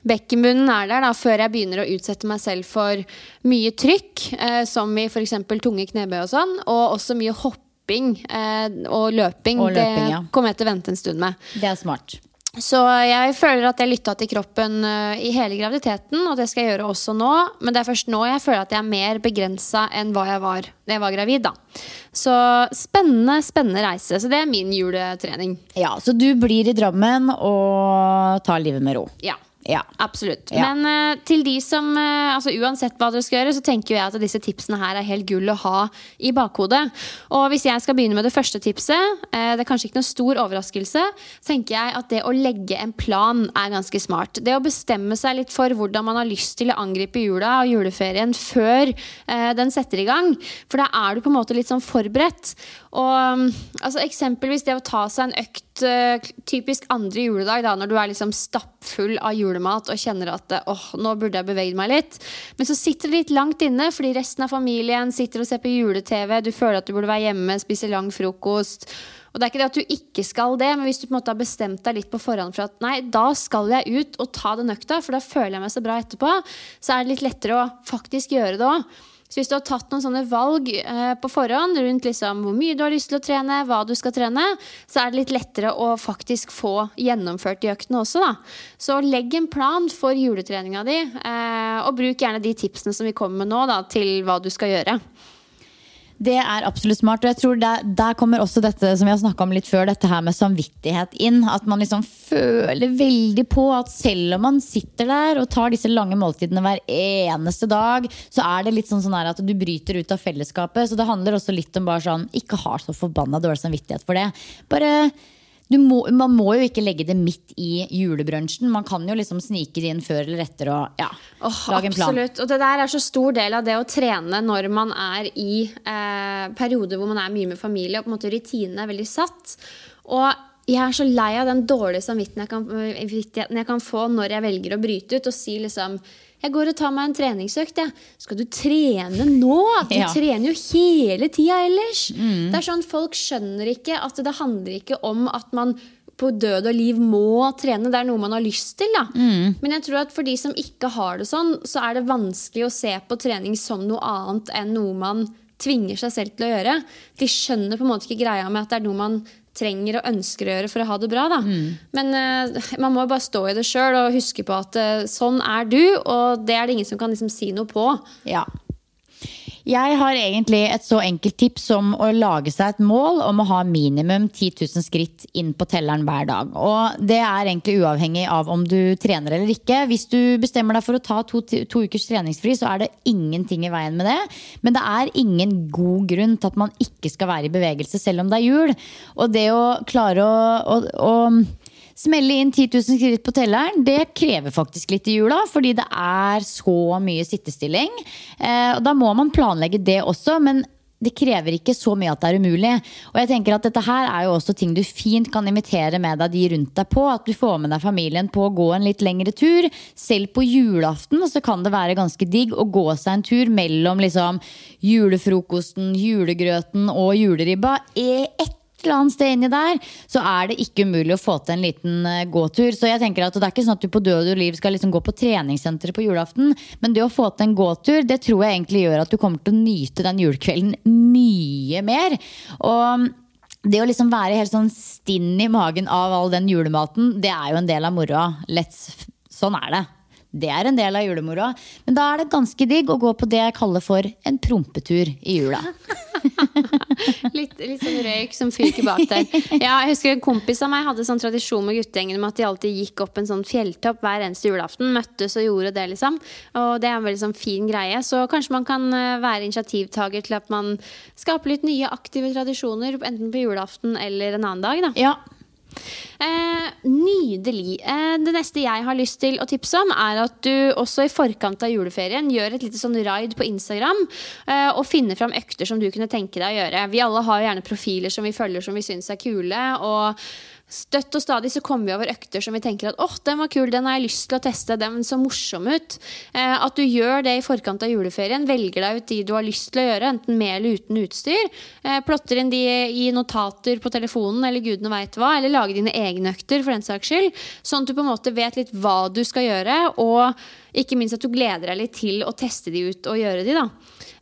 Speaker 2: bekkenbunnen er der da, før jeg begynner å utsette meg selv for mye trykk, eh, som i f.eks. tunge knebøy og sånn, og også mye hopping eh, og løping.
Speaker 1: Og løping
Speaker 2: det
Speaker 1: ja.
Speaker 2: kommer jeg til å vente en stund med.
Speaker 1: Det er smart.
Speaker 2: Så jeg føler at jeg lytta til kroppen uh, i hele graviditeten, og det skal jeg gjøre også nå. Men det er først nå jeg føler at jeg er mer begrensa enn hva jeg var da jeg var gravid. da. Så spennende, spennende reise. Så det er min juletrening.
Speaker 1: Ja, Så du blir i Drammen og tar livet med ro?
Speaker 2: Ja.
Speaker 1: Ja.
Speaker 2: Absolutt.
Speaker 1: Ja.
Speaker 2: Men uh, til de som uh, altså Uansett hva dere skal gjøre, så tenker jeg at disse tipsene her er helt gull å ha i bakhodet. Og hvis jeg skal begynne med det første tipset, uh, det er kanskje ikke noen stor overraskelse, tenker jeg at det å legge en plan er ganske smart. Det å bestemme seg litt for hvordan man har lyst til å angripe jula og juleferien før den setter i gang. For da er du på en måte litt sånn forberedt. Og um, altså, Eksempelvis det å ta seg en økt typisk andre juledag, da, når du er liksom stappfull av julemat og kjenner at åh, nå burde jeg beveget meg litt. Men så sitter det litt langt inne, fordi resten av familien sitter og ser på jule-TV. Du føler at du burde være hjemme, spise lang frokost. Og det er ikke det at du ikke skal det, men hvis du på en måte har bestemt deg litt på forhånd for at nei, da skal jeg ut og ta den økta, for da føler jeg meg så bra etterpå, så er det litt lettere å faktisk gjøre det òg. Så hvis du har tatt noen sånne valg eh, på forhånd rundt liksom hvor mye du har lyst til å trene, hva du skal trene, så er det litt lettere å faktisk få gjennomført de øktene også. Da. Så legg en plan for juletreninga di, eh, og bruk gjerne de tipsene som vi kommer med nå, da, til hva du skal gjøre.
Speaker 1: Det er absolutt smart. Og jeg tror der, der kommer også dette som vi har om litt før, dette her med samvittighet inn. At man liksom føler veldig på at selv om man sitter der og tar disse lange måltidene hver eneste dag, så er det litt sånn, sånn at du bryter ut av fellesskapet. Så det handler også litt om bare sånn ikke ha så forbanna dårlig samvittighet for det. Bare må, man må jo ikke legge det midt i julebrunsjen. Man kan jo liksom snike det inn før eller etter og ja,
Speaker 2: oh,
Speaker 1: lage en plan.
Speaker 2: Absolutt. Og det der er så stor del av det å trene når man er i eh, perioder hvor man er mye med familie, og på en måte rutinene er veldig satt. Og jeg er så lei av den dårlige samvittigheten jeg kan, jeg kan få når jeg velger å bryte ut og si liksom jeg går og tar meg en treningsøkt. Ja. Skal du trene nå? Du ja. trener jo hele tida ellers. Mm. Det er sånn, Folk skjønner ikke at det handler ikke om at man på død og liv må trene. Det er noe man har lyst til. Da. Mm. Men jeg tror at for de som ikke har det sånn, så er det vanskelig å se på trening som noe annet enn noe man tvinger seg selv til å gjøre. De skjønner på en måte ikke greia med at det er noe man trenger og ønsker å gjøre for å ha det bra. Da. Mm. Men uh, man må bare stå i det sjøl og huske på at uh, sånn er du, og det er det ingen som kan liksom, si noe på.
Speaker 1: Ja, jeg har egentlig et så enkelt tips som å lage seg et mål om å ha minimum 10 000 skritt inn på telleren hver dag. Og det er egentlig uavhengig av om du trener eller ikke. Hvis du bestemmer deg for å ta to, to ukers treningsfri, så er det ingenting i veien med det. Men det er ingen god grunn til at man ikke skal være i bevegelse selv om det er jul. Og det å klare å, å, å Smelle inn 10 000 skritt på telleren, det krever faktisk litt i jula. Fordi det er så mye sittestilling. Eh, og da må man planlegge det også. men det krever ikke så mye at det er umulig. Og jeg tenker at dette her er jo også ting du fint kan invitere med deg de rundt deg på. At du får med deg familien på å gå en litt lengre tur. Selv på julaften så kan det være ganske digg å gå seg en tur mellom liksom julefrokosten, julegrøten og juleribba. Ett eller annet sted inni der, så er det ikke umulig å få til en liten eh, gåtur. Så jeg tenker at det er ikke sånn at du på død og liv skal liksom gå på treningssenteret på julaften, men det å få til en gåtur, det tror jeg egentlig gjør at du kommer til å nyte den julekvelden mye mer. Og det å liksom være helt sånn stinn i magen av all den julematen, det er jo en del av moroa. Sånn er det. Det er en del av julemoroa. Men da er det ganske digg å gå på det jeg kaller for en prompetur i jula. [laughs]
Speaker 2: litt, litt, sånn røyk som fyker bak der. Ja, jeg husker En kompis av meg hadde sånn tradisjon med guttegjengen med at de alltid gikk opp en sånn fjelltopp hver eneste julaften. Møttes og gjorde det, liksom. Og det er en veldig sånn fin greie. Så kanskje man kan eh, være initiativtaker til at man skaper litt nye aktive tradisjoner, enten på julaften eller en annen dag. da.
Speaker 1: Ja,
Speaker 2: Eh, nydelig. Eh, det neste jeg har lyst til å tipse om, er at du også i forkant av juleferien gjør et lite sånn ride på Instagram eh, og finner fram økter som du kunne tenke deg å gjøre. Vi alle har jo gjerne profiler som vi følger som vi syns er kule. og Støtt og stadig så kommer vi over økter som vi tenker at åh, den var kul, den har jeg lyst til å teste, den så morsom ut. Eh, at du gjør det i forkant av juleferien. Velger deg ut de du har lyst til å gjøre, enten med eller uten utstyr. Eh, plotter inn de i notater på telefonen eller gudene veit hva, eller lager dine egne økter for den saks skyld. Sånn at du på en måte vet litt hva du skal gjøre, og ikke minst at du gleder deg litt til å teste de ut og gjøre de, da.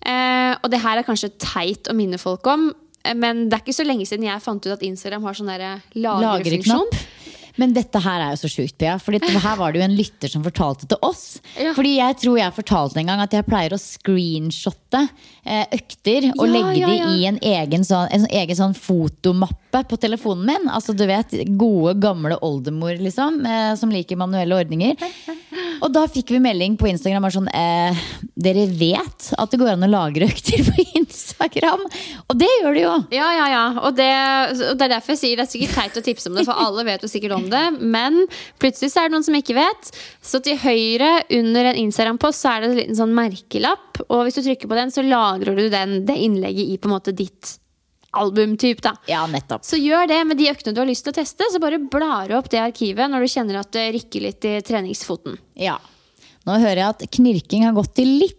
Speaker 2: Eh, og det her er kanskje teit å minne folk om, men det er ikke så lenge siden jeg fant ut at Instagram har sånn lagrefunksjon.
Speaker 1: Men dette her er jo så sjukt, Pia. For her var det jo en lytter som fortalte til oss. Ja. Fordi jeg tror jeg fortalte en gang at jeg pleier å screenshotte eh, økter og ja, legge ja, de i en egen, sånn, en egen sånn fotomappe på telefonen min. Altså du vet, gode, gamle oldemor, liksom, eh, som liker manuelle ordninger. Og da fikk vi melding på Instagram sånn eh, Dere vet at det går an å lagre økter på [laughs] Instagram? Og det gjør det jo!
Speaker 2: Ja, ja, ja. Og det, og det er derfor jeg sier det er sikkert teit å tipse om det, for alle vet jo sikkert om det. Men plutselig så er det noen som ikke vet. Så til høyre under en Instagram-post så er det en liten sånn merkelapp. Og hvis du trykker på den, så lagrer du den, det innlegget i på en måte ditt albumtyp. da.
Speaker 1: Ja, nettopp.
Speaker 2: Så gjør det med de øktene du har lyst til å teste. Så bare blar opp det arkivet når du kjenner at det rikker litt i treningsfoten.
Speaker 1: Ja. Nå hører jeg at knirking har gått til litt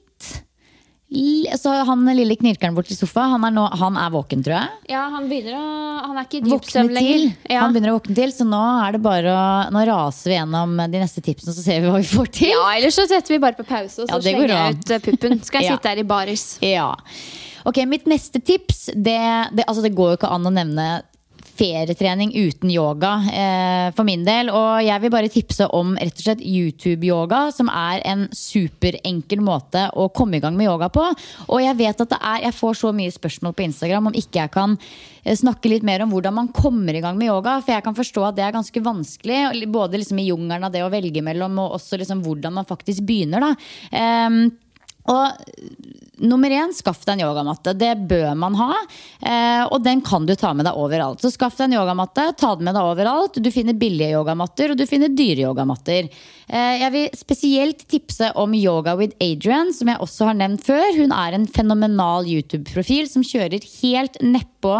Speaker 1: så han lille knirkeren borti sofa, han er, nå, han er våken, tror jeg?
Speaker 2: Ja, han begynner å Han er ikke i dyp søvn lenger.
Speaker 1: Ja. Han begynner å våkne til, så nå er det bare å Nå raser vi gjennom de neste tipsene, så ser vi hva vi får til.
Speaker 2: Ja, Eller så setter vi bare på pause, og så ja, slenger jeg ut eh, puppen. Skal jeg [laughs] sitte her i baris.
Speaker 1: Ja. Ok, Mitt neste tips det, det, altså det går jo ikke an å nevne ferietrening uten yoga eh, for min del. Og jeg vil bare tipse om rett og slett YouTube-yoga, som er en superenkel måte å komme i gang med yoga på. Og jeg vet at det er, jeg får så mye spørsmål på Instagram om ikke jeg kan eh, snakke litt mer om hvordan man kommer i gang med yoga. For jeg kan forstå at det er ganske vanskelig, både liksom i jungelen av det å velge mellom, og også liksom hvordan man faktisk begynner. da. Um, og nummer én, skaff deg en yogamatte. Det bør man ha. Eh, og den kan du ta med deg overalt. Så skaff deg en yogamatte, ta den med deg overalt. Du finner billige yogamatter, og du finner dyre yogamatter. Eh, jeg vil spesielt tipse om Yoga with Adrian, som jeg også har nevnt før. Hun er en fenomenal YouTube-profil som kjører helt nedpå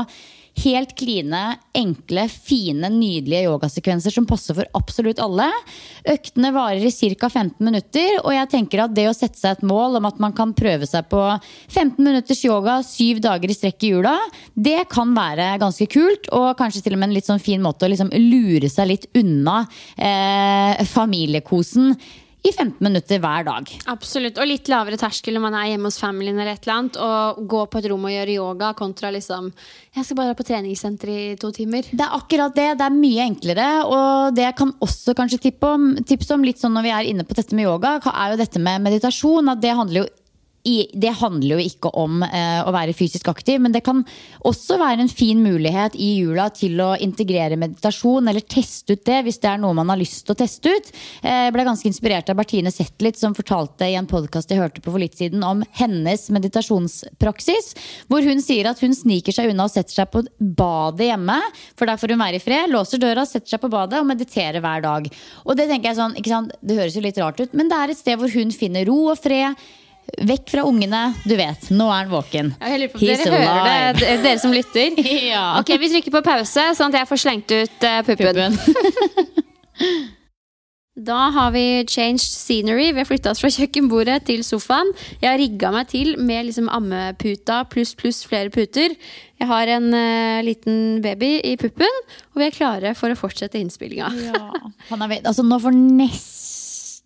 Speaker 1: Helt kline, enkle, fine, nydelige yogasekvenser som passer for absolutt alle. Øktene varer i ca. 15 minutter, og jeg tenker at det å sette seg et mål om at man kan prøve seg på 15 minutters yoga syv dager i strekk i jula, det kan være ganske kult, og kanskje til og med en litt sånn fin måte å liksom lure seg litt unna eh, familiekosen i 15 minutter hver dag.
Speaker 2: Absolutt. Og litt lavere terskel når man er hjemme hos familien eller et eller annet. Og gå på et rom og gjøre yoga kontra liksom Jeg skal bare være på treningssenter i to timer.
Speaker 1: Det er akkurat det. Det er mye enklere. Og det jeg kan også kanskje tippe om, tips om, litt sånn når vi er inne på dette med yoga, er jo dette med meditasjon. At det handler jo i, det handler jo ikke om eh, å være fysisk aktiv, men det kan også være en fin mulighet i jula til å integrere meditasjon, eller teste ut det hvis det er noe man har lyst til å teste ut. Eh, jeg ble ganske inspirert av Bertine Zetlitz, som fortalte i en podkast jeg hørte på for litt siden, om hennes meditasjonspraksis, hvor hun sier at hun sniker seg unna og setter seg på badet hjemme, for der får hun være i fred, låser døra, setter seg på badet og mediterer hver dag. Og det tenker jeg sånn, det høres jo litt rart ut, men det er et sted hvor hun finner ro og fred. Vekk fra ungene. Du vet, nå er han våken.
Speaker 2: Jeg på He's dere hører det, dere som lytter. [laughs]
Speaker 1: Ja.
Speaker 2: Ok, Vi trykker på pause, sånn at jeg får slengt ut uh, puppen. [laughs] Da har vi changed scenery. Vi har flytta oss fra kjøkkenbordet til sofaen. Jeg har rigga meg til med liksom ammeputa pluss pluss flere puter. Jeg har en uh, liten baby i puppen, og vi er klare for å fortsette innspillinga.
Speaker 1: Ja. Altså, nå får nesten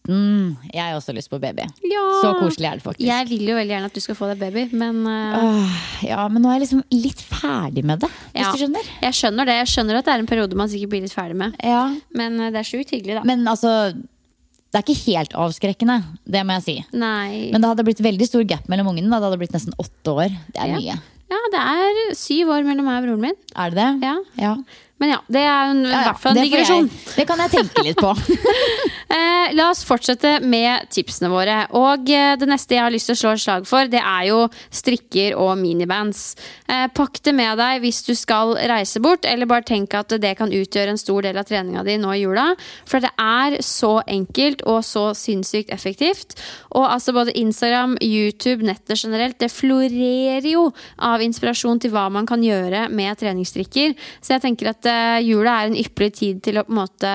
Speaker 1: jeg har også lyst på baby.
Speaker 2: Ja.
Speaker 1: Så koselig er det faktisk.
Speaker 2: Jeg vil jo veldig gjerne at du skal få deg baby, men uh,
Speaker 1: Åh, Ja, men nå er jeg liksom litt ferdig med det, hvis
Speaker 2: Ja.
Speaker 1: du skjønner.
Speaker 2: jeg skjønner det. Jeg skjønner at det er en periode man sikkert blir litt ferdig med.
Speaker 1: Ja.
Speaker 2: Men uh, det er sjukt hyggelig, da.
Speaker 1: Men altså, det er ikke helt avskrekkende, det må jeg si.
Speaker 2: Nei.
Speaker 1: Men det hadde blitt veldig stor gap mellom ungene. Det hadde blitt nesten åtte år. Det er
Speaker 2: Ja.
Speaker 1: mye.
Speaker 2: Ja, det er syv år mellom meg og broren min.
Speaker 1: Er det det?
Speaker 2: Ja.
Speaker 1: Ja.
Speaker 2: Men ja, det er en-
Speaker 1: Ja, ja,
Speaker 2: hvert fall en
Speaker 1: det
Speaker 2: digresjon.
Speaker 1: jeg- Det kan jeg tenke litt på. [laughs]
Speaker 2: Eh, la oss fortsette med tipsene våre. Og eh, det neste jeg har lyst til å slå et slag for, det er jo strikker og minibands. Eh, pakk det med deg hvis du skal reise bort, eller bare tenk at det kan utgjøre en stor del av treninga di nå i jula. For det er så enkelt og så sinnssykt effektivt. Og altså både Instagram, YouTube, nettet generelt, det florerer jo av inspirasjon til hva man kan gjøre med treningsstrikker. Så jeg tenker at eh, jula er en ypperlig tid til å på en måte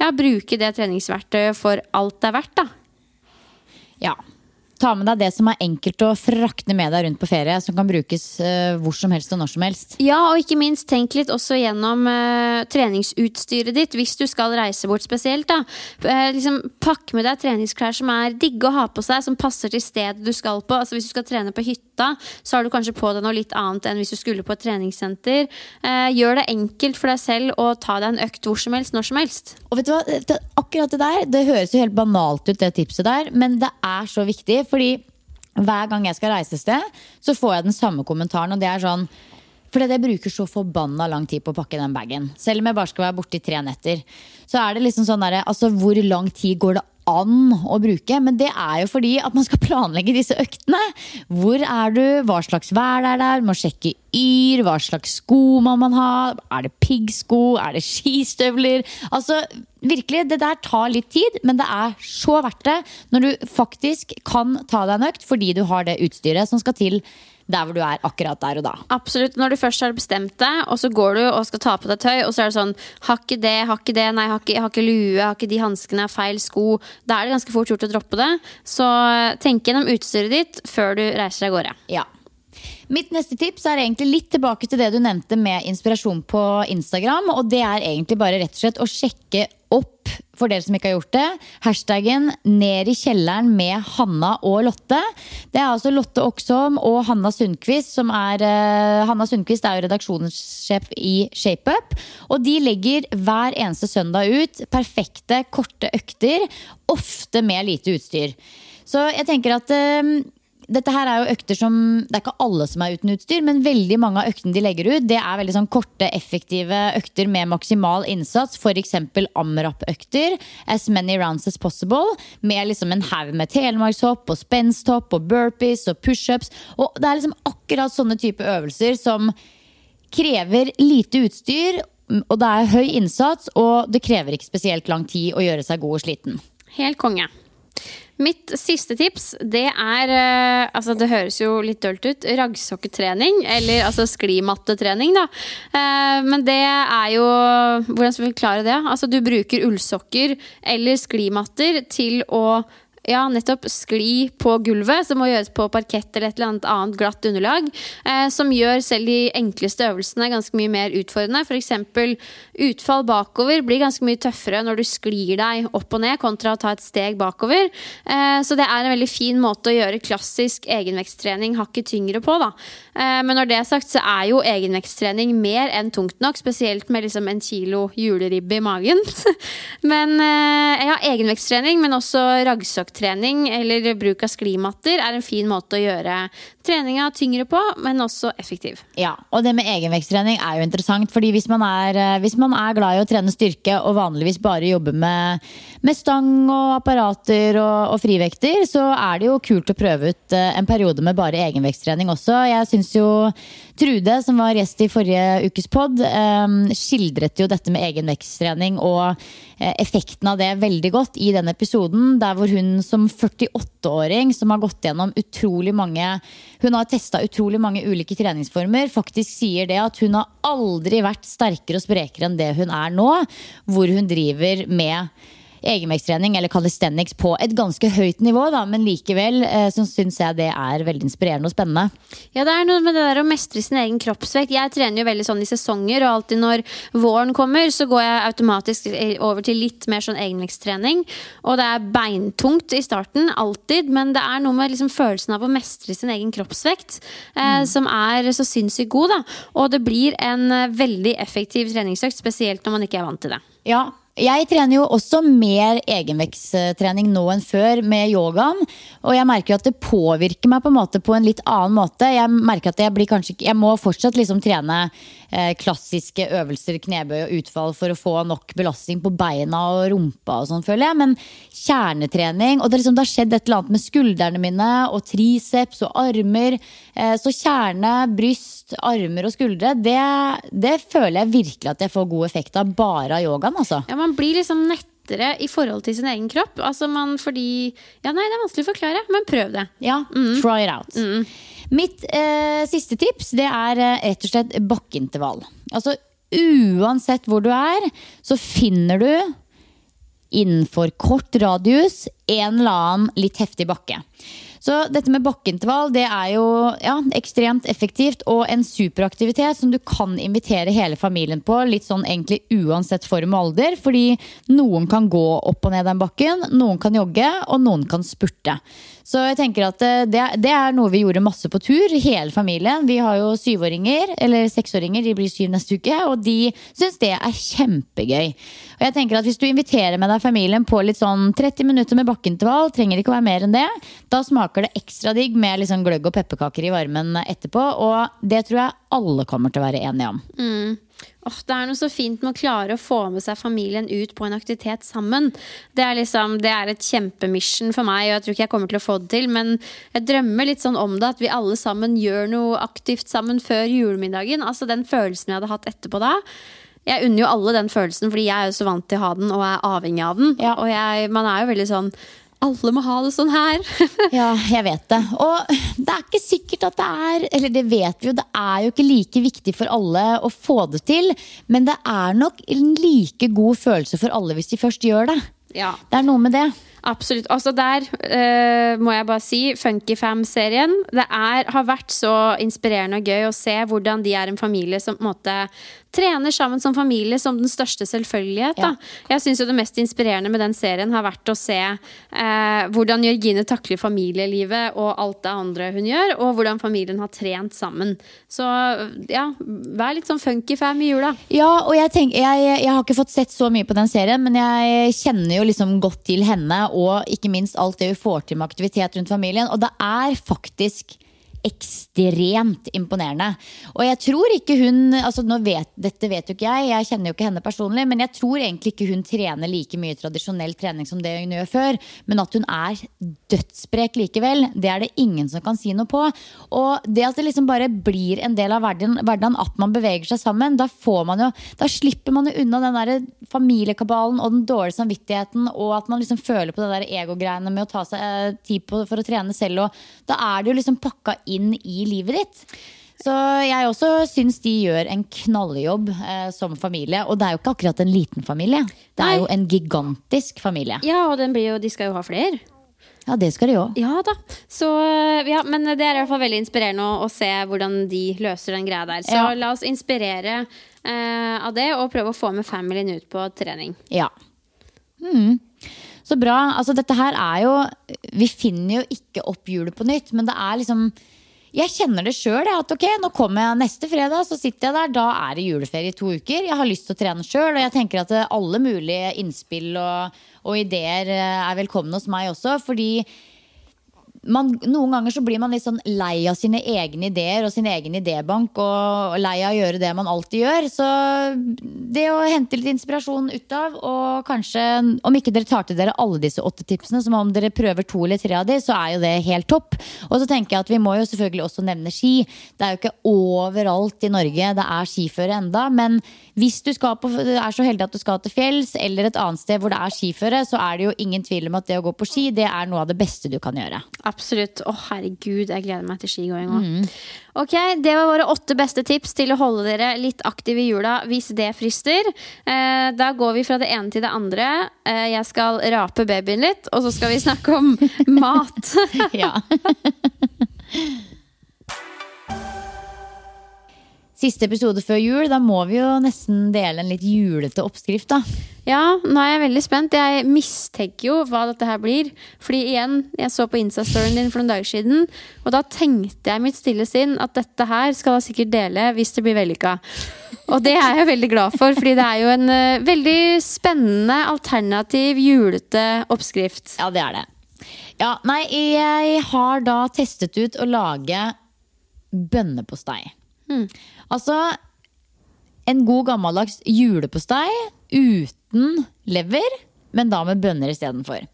Speaker 2: ja, bruke det treningsverktøyet for alt det er verdt. da.
Speaker 1: Ja. Ta med deg det som er enkelt å frakte med deg rundt på ferie, som kan brukes eh, hvor som helst og når som helst.
Speaker 2: Ja, og ikke minst tenk litt også gjennom uh, treningsutstyret ditt hvis du skal reise bort spesielt. da. Uh, liksom, pakk med deg treningsklær som er digge å ha på seg, som passer til stedet du skal på. Altså Hvis du skal trene på hytta, så har du kanskje på deg noe litt annet enn hvis du skulle på et treningssenter. Uh, gjør det enkelt for deg selv å ta deg en økt hvor som helst, når som helst.
Speaker 1: Og vet du hva, akkurat det der, det høres jo helt banalt ut, det tipset der, men det er så viktig, fordi hver gang jeg skal reise et sted, så får jeg den samme kommentaren, og det er sånn fordi jeg bruker så forbanna lang tid på å pakke den bagen. Selv om jeg bare skal være borte i tre netter. Så er det liksom sånn derre Altså, hvor lang tid går det an å bruke? Men det er jo fordi at man skal planlegge disse øktene. Hvor er du? Hva slags vær er der? Må sjekke yr. Hva slags sko må man ha? Er det piggsko? Er det skistøvler? Altså, virkelig, det der tar litt tid, men det er så verdt det når du faktisk kan ta deg en økt fordi du har det utstyret som skal til der hvor du er akkurat der og da.
Speaker 2: Absolutt. Når du først har bestemt deg, og så går du og skal ta på deg tøy, og så er det sånn Har ikke det, har ikke det, nei, har ikke, har ikke lue, har ikke de hanskene, feil sko. Da er det ganske fort gjort å droppe det. Så tenk gjennom utstyret ditt før du reiser av gårde.
Speaker 1: Ja. Mitt neste tips er egentlig litt tilbake til det du nevnte med inspirasjon på Instagram. Og det er egentlig bare rett og slett å sjekke opp, for dere som ikke har gjort det, hashtaggen 'Ned i kjelleren med Hanna og Lotte'. Det er altså Lotte Oksholm og Hanna Sundquist som er uh, Hanna Sundquist er jo redaksjonssjef i ShapeUp. Og de legger hver eneste søndag ut perfekte, korte økter, ofte med lite utstyr. Så jeg tenker at eh, dette her er jo økter som Det er ikke alle som er uten utstyr, men veldig mange av øktene de legger ut, det er veldig sånn korte, effektive økter med maksimal innsats. F.eks. amrap-økter. As many rounds as possible. Med liksom en haug med telemarkshopp og spensthopp og burpees og pushups. Og det er liksom akkurat sånne type øvelser som krever lite utstyr. Og det er høy innsats, og det krever ikke spesielt lang tid å gjøre seg god og sliten.
Speaker 2: Helt konge. Mitt siste tips, det er eh, Altså, det høres jo litt dølt ut. Raggsokketrening. Eller altså sklimattetrening, da. Eh, men det er jo Hvordan skal vi forklare det? Altså, du bruker ullsokker eller sklimatter til å ja, nettopp skli på gulvet, som må gjøres på parkett eller et eller annet glatt underlag. Eh, som gjør selv de enkleste øvelsene ganske mye mer utfordrende. F.eks. utfall bakover blir ganske mye tøffere når du sklir deg opp og ned, kontra å ta et steg bakover. Eh, så det er en veldig fin måte å gjøre klassisk egenveksttrening hakket tyngre på. Da. Eh, men når det er sagt, så er jo egenveksttrening mer enn tungt nok, spesielt med liksom en kilo juleribbe i magen. [laughs] men eh, ja, egenveksttrening, men også raggsokktrening eller bruk av sklimatter er en fin måte å gjøre treninga tyngre på, men også effektiv.
Speaker 1: Ja, og det med egenveksttrening er jo interessant. fordi hvis man er, eh, hvis man er glad i å trene styrke og vanligvis bare jobber med, med stang og apparater og, og, frivekter, så er det jo kult å prøve ut eh, en periode med bare egenveksttrening også. Jeg syns jo Trude, som var gjest i forrige ukes pod, eh, skildret jo dette med egenveksttrening og effekten av det veldig godt i den episoden, der hvor hun som 48-åring som har gått gjennom utrolig mange hun har testa utrolig mange ulike treningsformer. Faktisk sier det at hun har aldri vært sterkere og sprekere enn det hun er nå. Hvor hun driver med egenvektstrening eller calisthenics på et ganske høyt nivå, da, men likevel eh, så syns jeg det er veldig inspirerende og spennende.
Speaker 2: Ja, det er noe med det der å mestre sin egen kroppsvekt. Jeg trener jo veldig sånn i sesonger, og alltid når våren kommer, så går jeg automatisk over til litt mer sånn egenvektstrening. Og det er beintungt i starten, alltid, men det er noe med liksom følelsen av å mestre sin egen kroppsvekt eh, mm. som er så sinnssykt god, da. Og det blir en eh, veldig effektiv treningsøkt, spesielt når man ikke er vant til det.
Speaker 1: Ja, jeg trener jo også mer egenvekstrening nå enn før med yogaen. Og jeg merker at det påvirker meg på en måte på en litt annen måte. Jeg merker at jeg kanskje Jeg må fortsatt liksom trene eh, klassiske øvelser, knebøy og utfall for å få nok belastning på beina og rumpa og sånn, føler jeg. Men kjernetrening Og det, liksom, det, har skjedd et eller annet med skuldrene mine og triceps og armer. Eh, så kjerne, bryst, armer og skuldre, det, det, føler jeg virkelig at jeg får god effekt av bare av yogaen, altså.
Speaker 2: Ja, man blir liksom nettere i forhold til sin egen kropp. Altså man fordi Ja, nei, det er vanskelig å forklare, men prøv det.
Speaker 1: Ja, mm. try it out. Mm. Mitt eh, siste tips det er eh, rett og slett bakkeintervall. Altså uansett hvor du er, så finner du innenfor kort radius en eller annen litt heftig bakke. Så dette med bakkeintervall det er jo ja, ekstremt effektivt og en superaktivitet som du kan invitere hele familien på. Litt sånn egentlig uansett form og alder. Fordi noen kan gå opp og ned den bakken, noen kan jogge, og noen kan spurte. Så jeg tenker at eh, det, det, er noe vi gjorde masse på tur, hele familien. Vi har jo syvåringer, eller seksåringer, de blir syv neste uke, og de syns det er kjempegøy. Og jeg tenker at Hvis du inviterer med deg familien på litt sånn 30 minutter med bakkeintervall, trenger ikke å være mer enn det, da smaker det ekstra digg med sånn gløgg og pepperkaker i varmen etterpå. Og det tror jeg alle kommer til å være enige om.
Speaker 2: Mm. Oh, det er noe så fint med å klare å få med seg familien ut på en aktivitet sammen. Det er, liksom, det er et kjempemission for meg, og jeg tror ikke jeg kommer til å få det til. Men jeg drømmer litt sånn om det, at vi alle sammen gjør noe aktivt sammen før julemiddagen. Altså den følelsen vi hadde hatt etterpå da. Jeg unner jo alle den følelsen, fordi jeg er jo så vant til å ha den og er avhengig av den. Ja. Og jeg, man er jo veldig sånn alle må ha det sånn her. [laughs]
Speaker 1: ja, jeg vet det. Og det er ikke sikkert at det er Eller det vet vi jo, det er jo ikke like viktig for alle å få det til. Men det er nok en like god følelse for alle hvis de først gjør det. Ja. Det er noe med det.
Speaker 2: Absolutt. Altså der uh, må jeg bare si Funky Fam-serien. Det er, har vært så inspirerende og gøy å se hvordan de er en familie som på en måte trener sammen som familie som den største selvfølgelighet. Ja. Jeg syns det mest inspirerende med den serien har vært å se eh, hvordan Jørgine takler familielivet og alt det andre hun gjør, og hvordan familien har trent sammen. Så ja, vær litt sånn funky fam i jula.
Speaker 1: Ja, og jeg, tenker, jeg, jeg, har ikke fått sett så mye på den serien, men jeg kjenner jo liksom godt til henne, og ikke minst alt det hun får til med aktivitet rundt familien. Og det er faktisk ekstremt imponerende. Og jeg tror ikke hun altså vet, Dette vet jo ikke jeg, jeg kjenner jo ikke henne personlig, men jeg tror egentlig ikke hun trener like mye tradisjonell trening som det hun gjør før. Men at hun er dødssprek likevel, det er det ingen som kan si noe på. Og det at det liksom bare blir en del av hverdagen at man beveger seg sammen, da får man jo Da slipper man jo unna den der familiekabalen og den dårlige samvittigheten, og at man liksom føler på det der egogreiene med å ta seg eh, tid på, for å trene selv. Og da er det jo liksom pakka inn inn i livet ditt. Så jeg også syns de gjør en knalljobb eh, som familie. Og det er jo ikke akkurat en liten familie. Det er jo en gigantisk familie.
Speaker 2: Ja, og jo, de skal jo ha flere.
Speaker 1: Ja, det skal de òg.
Speaker 2: Ja da. Så, eh, ja, men det er i hvert fall veldig inspirerende å, å se hvordan de løser den greia der. Så ja. la oss inspirere eh, av det, og prøve å få med familien ut på trening.
Speaker 1: Ja. Mm. Så bra. Altså, dette her er jo Vi finner jo ikke opp hjulet på nytt, men det er liksom jeg kjenner det sjøl. At ok, nå kommer jeg neste fredag, så sitter jeg der. Da er det juleferie i to uker. Jeg har lyst til å trene sjøl, og jeg tenker at eh, alle mulige innspill og, og ideer eh, er velkomne hos meg også. Fordi man, noen ganger så blir man litt sånn lei av sine egne ideer og sin egen idébank. Og lei av å gjøre det man alltid gjør. Så det å hente litt inspirasjon ut av, og kanskje, om ikke dere tar til dere alle disse åtte tipsene, som om dere prøver to eller tre av de, så er jo det helt topp. Og så tenker jeg at vi må jo selvfølgelig også nevne ski. Det er jo ikke overalt i Norge det er skiføre enda, men hvis du på, er så heldig at du skal til fjells eller et annet sted hvor det er skiføre, så er det jo ingen tvil om at det å gå på ski, det er noe av det beste du kan gjøre.
Speaker 2: Absolutt. Å, herregud, jeg gleder meg til skigåing òg. Ok, det var våre åtte beste tips til å holde dere litt aktive i jula hvis det frister. Eh, da går vi fra det ene til det andre. Eh, jeg skal rape babyen litt, og så skal vi snakke om [laughs] mat.
Speaker 1: Ja. [laughs] Siste episode før jul, da må vi jo nesten dele en litt julete oppskrift, da.
Speaker 2: Ja, nå er jeg veldig spent. Jeg mistenker jo hva dette her blir. Fordi igjen, jeg så på Insta-storyen din for noen dager siden, og da tenkte jeg mitt stille sinn at dette her skal jeg sikkert dele hvis det blir vellykka. Og det er jeg veldig glad for, fordi det er jo en eh, veldig spennende, alternativ, julete oppskrift.
Speaker 1: Ja, det er det. Ja, nei, jeg har da testet ut å lage bønnepostei. Altså en god gammeldags julepostei uten lever, men da med bønner istedenfor.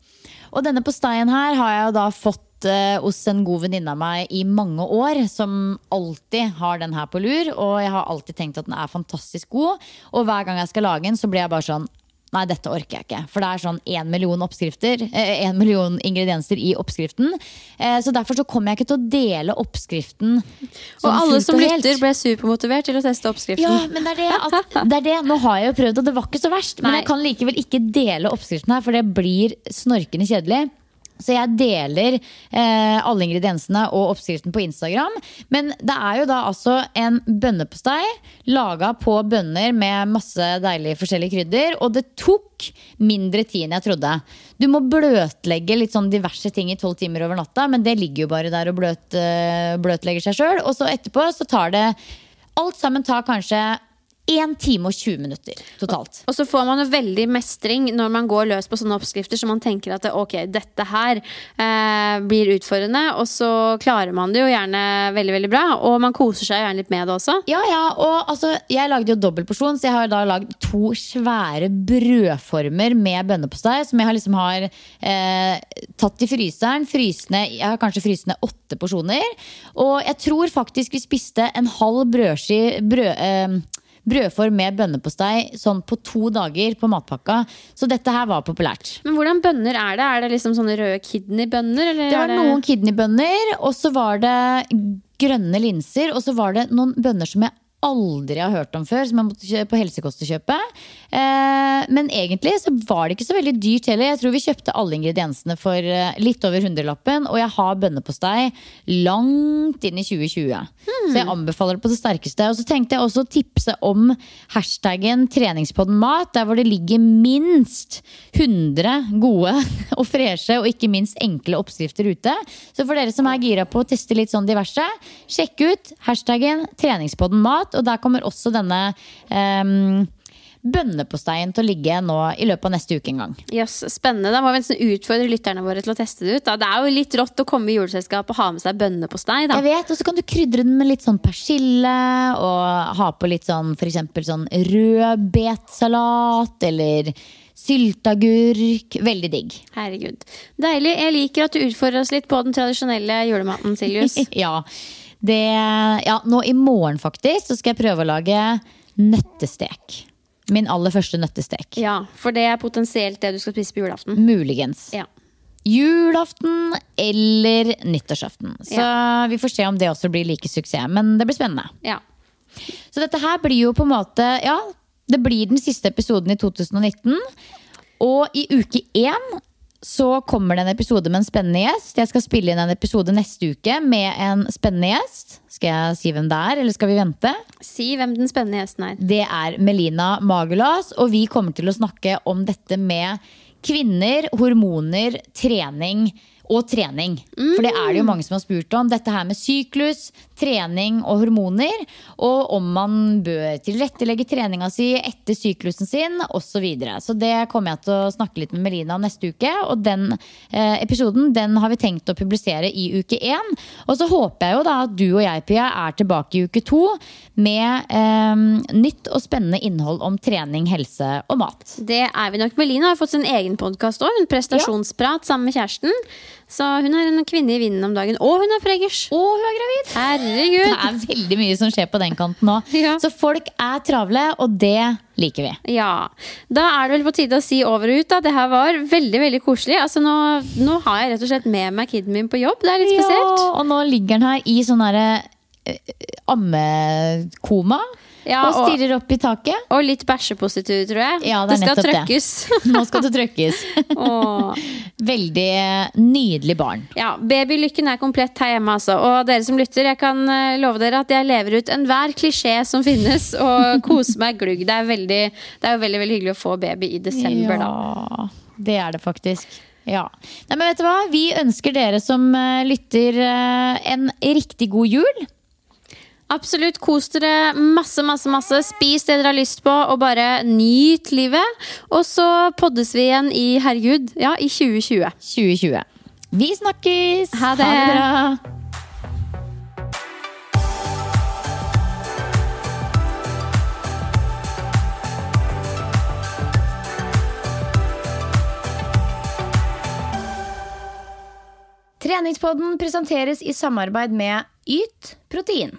Speaker 1: Og denne posteien her har jeg jo da fått eh, hos en god venninne av meg i mange år, som alltid har den her på lur. Og jeg har alltid tenkt at den er fantastisk god. Og hver gang jeg skal lage den, så blir jeg bare sånn Nei, dette orker jeg ikke. For det er sånn én million. Eh, million ingredienser i oppskriften. Eh, så derfor så kommer jeg ikke til å dele oppskriften.
Speaker 2: Og alle som
Speaker 1: og
Speaker 2: lytter, ble supermotivert til å teste oppskriften.
Speaker 1: Ja, men det er det, at, det er det. Nå har jeg jo prøvd, og det var ikke så verst. Men jeg kan likevel ikke dele oppskriften her, for det blir snorkende kjedelig. Så jeg deler eh, alle ingrediensene og oppskriften på Instagram. Men det er jo da altså en bønnepostei laga på bønner med masse deilige forskjellige krydder. Og det tok mindre tid enn jeg trodde. Du må bløtlegge litt sånn diverse ting i tolv timer over natta, men det ligger jo bare der og bløt, eh, bløtlegger seg sjøl. Og så etterpå så tar det Alt sammen tar kanskje 1 time og 20 minutter totalt.
Speaker 2: Og så får man jo veldig mestring når man går løs på sånne oppskrifter, så man tenker at ok, dette her eh, blir utfordrende, og så klarer man det jo gjerne veldig, veldig bra. Og man koser seg gjerne litt med det også.
Speaker 1: Ja, ja, og altså, Jeg lagde jo dobbeltporsjon, så jeg har da lagd to svære brødformer med bønnepostei. Som jeg har liksom har eh, tatt i fryseren. Frysende, jeg har kanskje frysende åtte porsjoner. Og jeg tror faktisk vi spiste en halv brødski brød, eh, brødform med bønnepostei sånn på to dager på matpakka. Så dette her var populært.
Speaker 2: Men hvordan bønner er det? Er det liksom sånne røde kidneybønner? eller
Speaker 1: Det var
Speaker 2: det...
Speaker 1: noen kidneybønner, og så var det grønne linser, og så var det noen bønner som jeg aldri har hørt om før, som jeg måtte kjøpe på helsekost å kjøpe. Eh, men egentlig så var det ikke så veldig dyrt heller. Jeg tror vi kjøpte alle ingrediensene for eh, litt over hundrelappen, og jeg har bønnepostei langt inn i 2020. Så jeg anbefaler det på det sterkeste. Og så tenkte jeg også å tipse om hashtaggen treningspodden mat, der hvor det ligger minst 100 gode [laughs] og freshe og ikke minst enkle oppskrifter ute. Så for dere som er gira på å teste litt sånn diverse, sjekk ut hashtaggen treningspodden mat, og der kommer også denne um, bønneposteien til å ligge nå i løpet av neste uke en gang.
Speaker 2: Yes, spennende. Da må vi nesten utfordre lytterne våre til å teste det ut. Da. Det er jo litt rått å komme i juleselskap og ha med seg bønnepostei.
Speaker 1: Jeg vet, Og så kan du krydre den med litt sånn persille og ha på litt sånn eksempel sånn rødbetsalat eller sylteagurk. Veldig digg.
Speaker 2: Herregud. Deilig. Jeg liker at du utfordrer oss litt på den tradisjonelle julematen, Siljus. [laughs]
Speaker 1: ja, det, ja, nå i morgen faktisk så skal jeg prøve å lage nøttestek. Min aller første nøttestek.
Speaker 2: Ja, for det er potensielt det du skal spise på julaften.
Speaker 1: Muligens.
Speaker 2: Ja.
Speaker 1: Julaften eller nyttårsaften. Så vi får se om det også blir like suksess. Men det blir spennende.
Speaker 2: ja.
Speaker 1: Så dette her blir jo på en måte Ja, det blir den siste episoden i 2019. Og i uke én så kommer det en episode med en spennende gjest. Jeg skal spille inn en episode neste uke med en spennende gjest. Skal jeg si hvem det er, eller skal vi vente?
Speaker 2: Si hvem den spennende gjesten er.
Speaker 1: Det er Melina Magulas, og vi kommer til å snakke om dette med kvinner, hormoner, trening og trening. For det er det jo mange som har spurt om. Dette her med syklus, trening og hormoner. Og om man bør tilrettelegge treninga si etter syklusen sin osv. Så, videre. så det kommer jeg til å snakke litt med Melina neste uke. Og den eh, episoden den har vi tenkt å publisere i uke én. Og så håper jeg jo da at du og jeg, Pia, er tilbake i uke to med eh, nytt og spennende innhold om trening, helse og mat.
Speaker 2: Det er vi nok. Melina har fått sin egen podkast òg. Prestasjonsprat sammen med kjæresten. Så hun er en kvinne i vinden om dagen. Og hun er preggers!
Speaker 1: Og hun er gravid!
Speaker 2: Herregud!
Speaker 1: Det er veldig mye som skjer på den kanten nå. [laughs]
Speaker 2: Ja.
Speaker 1: Så folk er travle, og det liker vi.
Speaker 2: Ja. Da er det vel på tide å si over og ut. Da. Det her var veldig veldig koselig. Altså, nå, nå har jeg rett og slett med meg kiden min på jobb. Det er litt spesielt.
Speaker 1: Ja, og nå ligger den her i sånn herre ammekoma.
Speaker 2: Ja,
Speaker 1: og stirrer opp i taket.
Speaker 2: Og litt bæsjepositiv, tror jeg.
Speaker 1: Ja, det er
Speaker 2: skal
Speaker 1: det.
Speaker 2: trøkkes. [laughs]
Speaker 1: Nå skal det trøkkes. [laughs] Veldig nydelig barn.
Speaker 2: Ja, Babylykken er komplett her hjemme, altså. Og dere som lytter, jeg kan eh, love dere at jeg lever ut enhver klisjé som finnes, og [laughs] koser meg glugg. Det er, veldig, det er jo veldig, veldig hyggelig å få baby i desember, da.
Speaker 1: Ja, det er det faktisk. Ja. Nei, men vet du hva? Vi ønsker dere som eh, lytter, eh, en riktig god jul.
Speaker 2: Absolutt. Kos dere masse, masse, masse. Spis det dere har lyst på, og bare nyt livet. Og så poddes vi igjen i herregud, ja, i 2020.
Speaker 1: 2020. Vi snakkes!
Speaker 2: Ha det.
Speaker 1: bra! Treningspodden presenteres i samarbeid med Yt protein.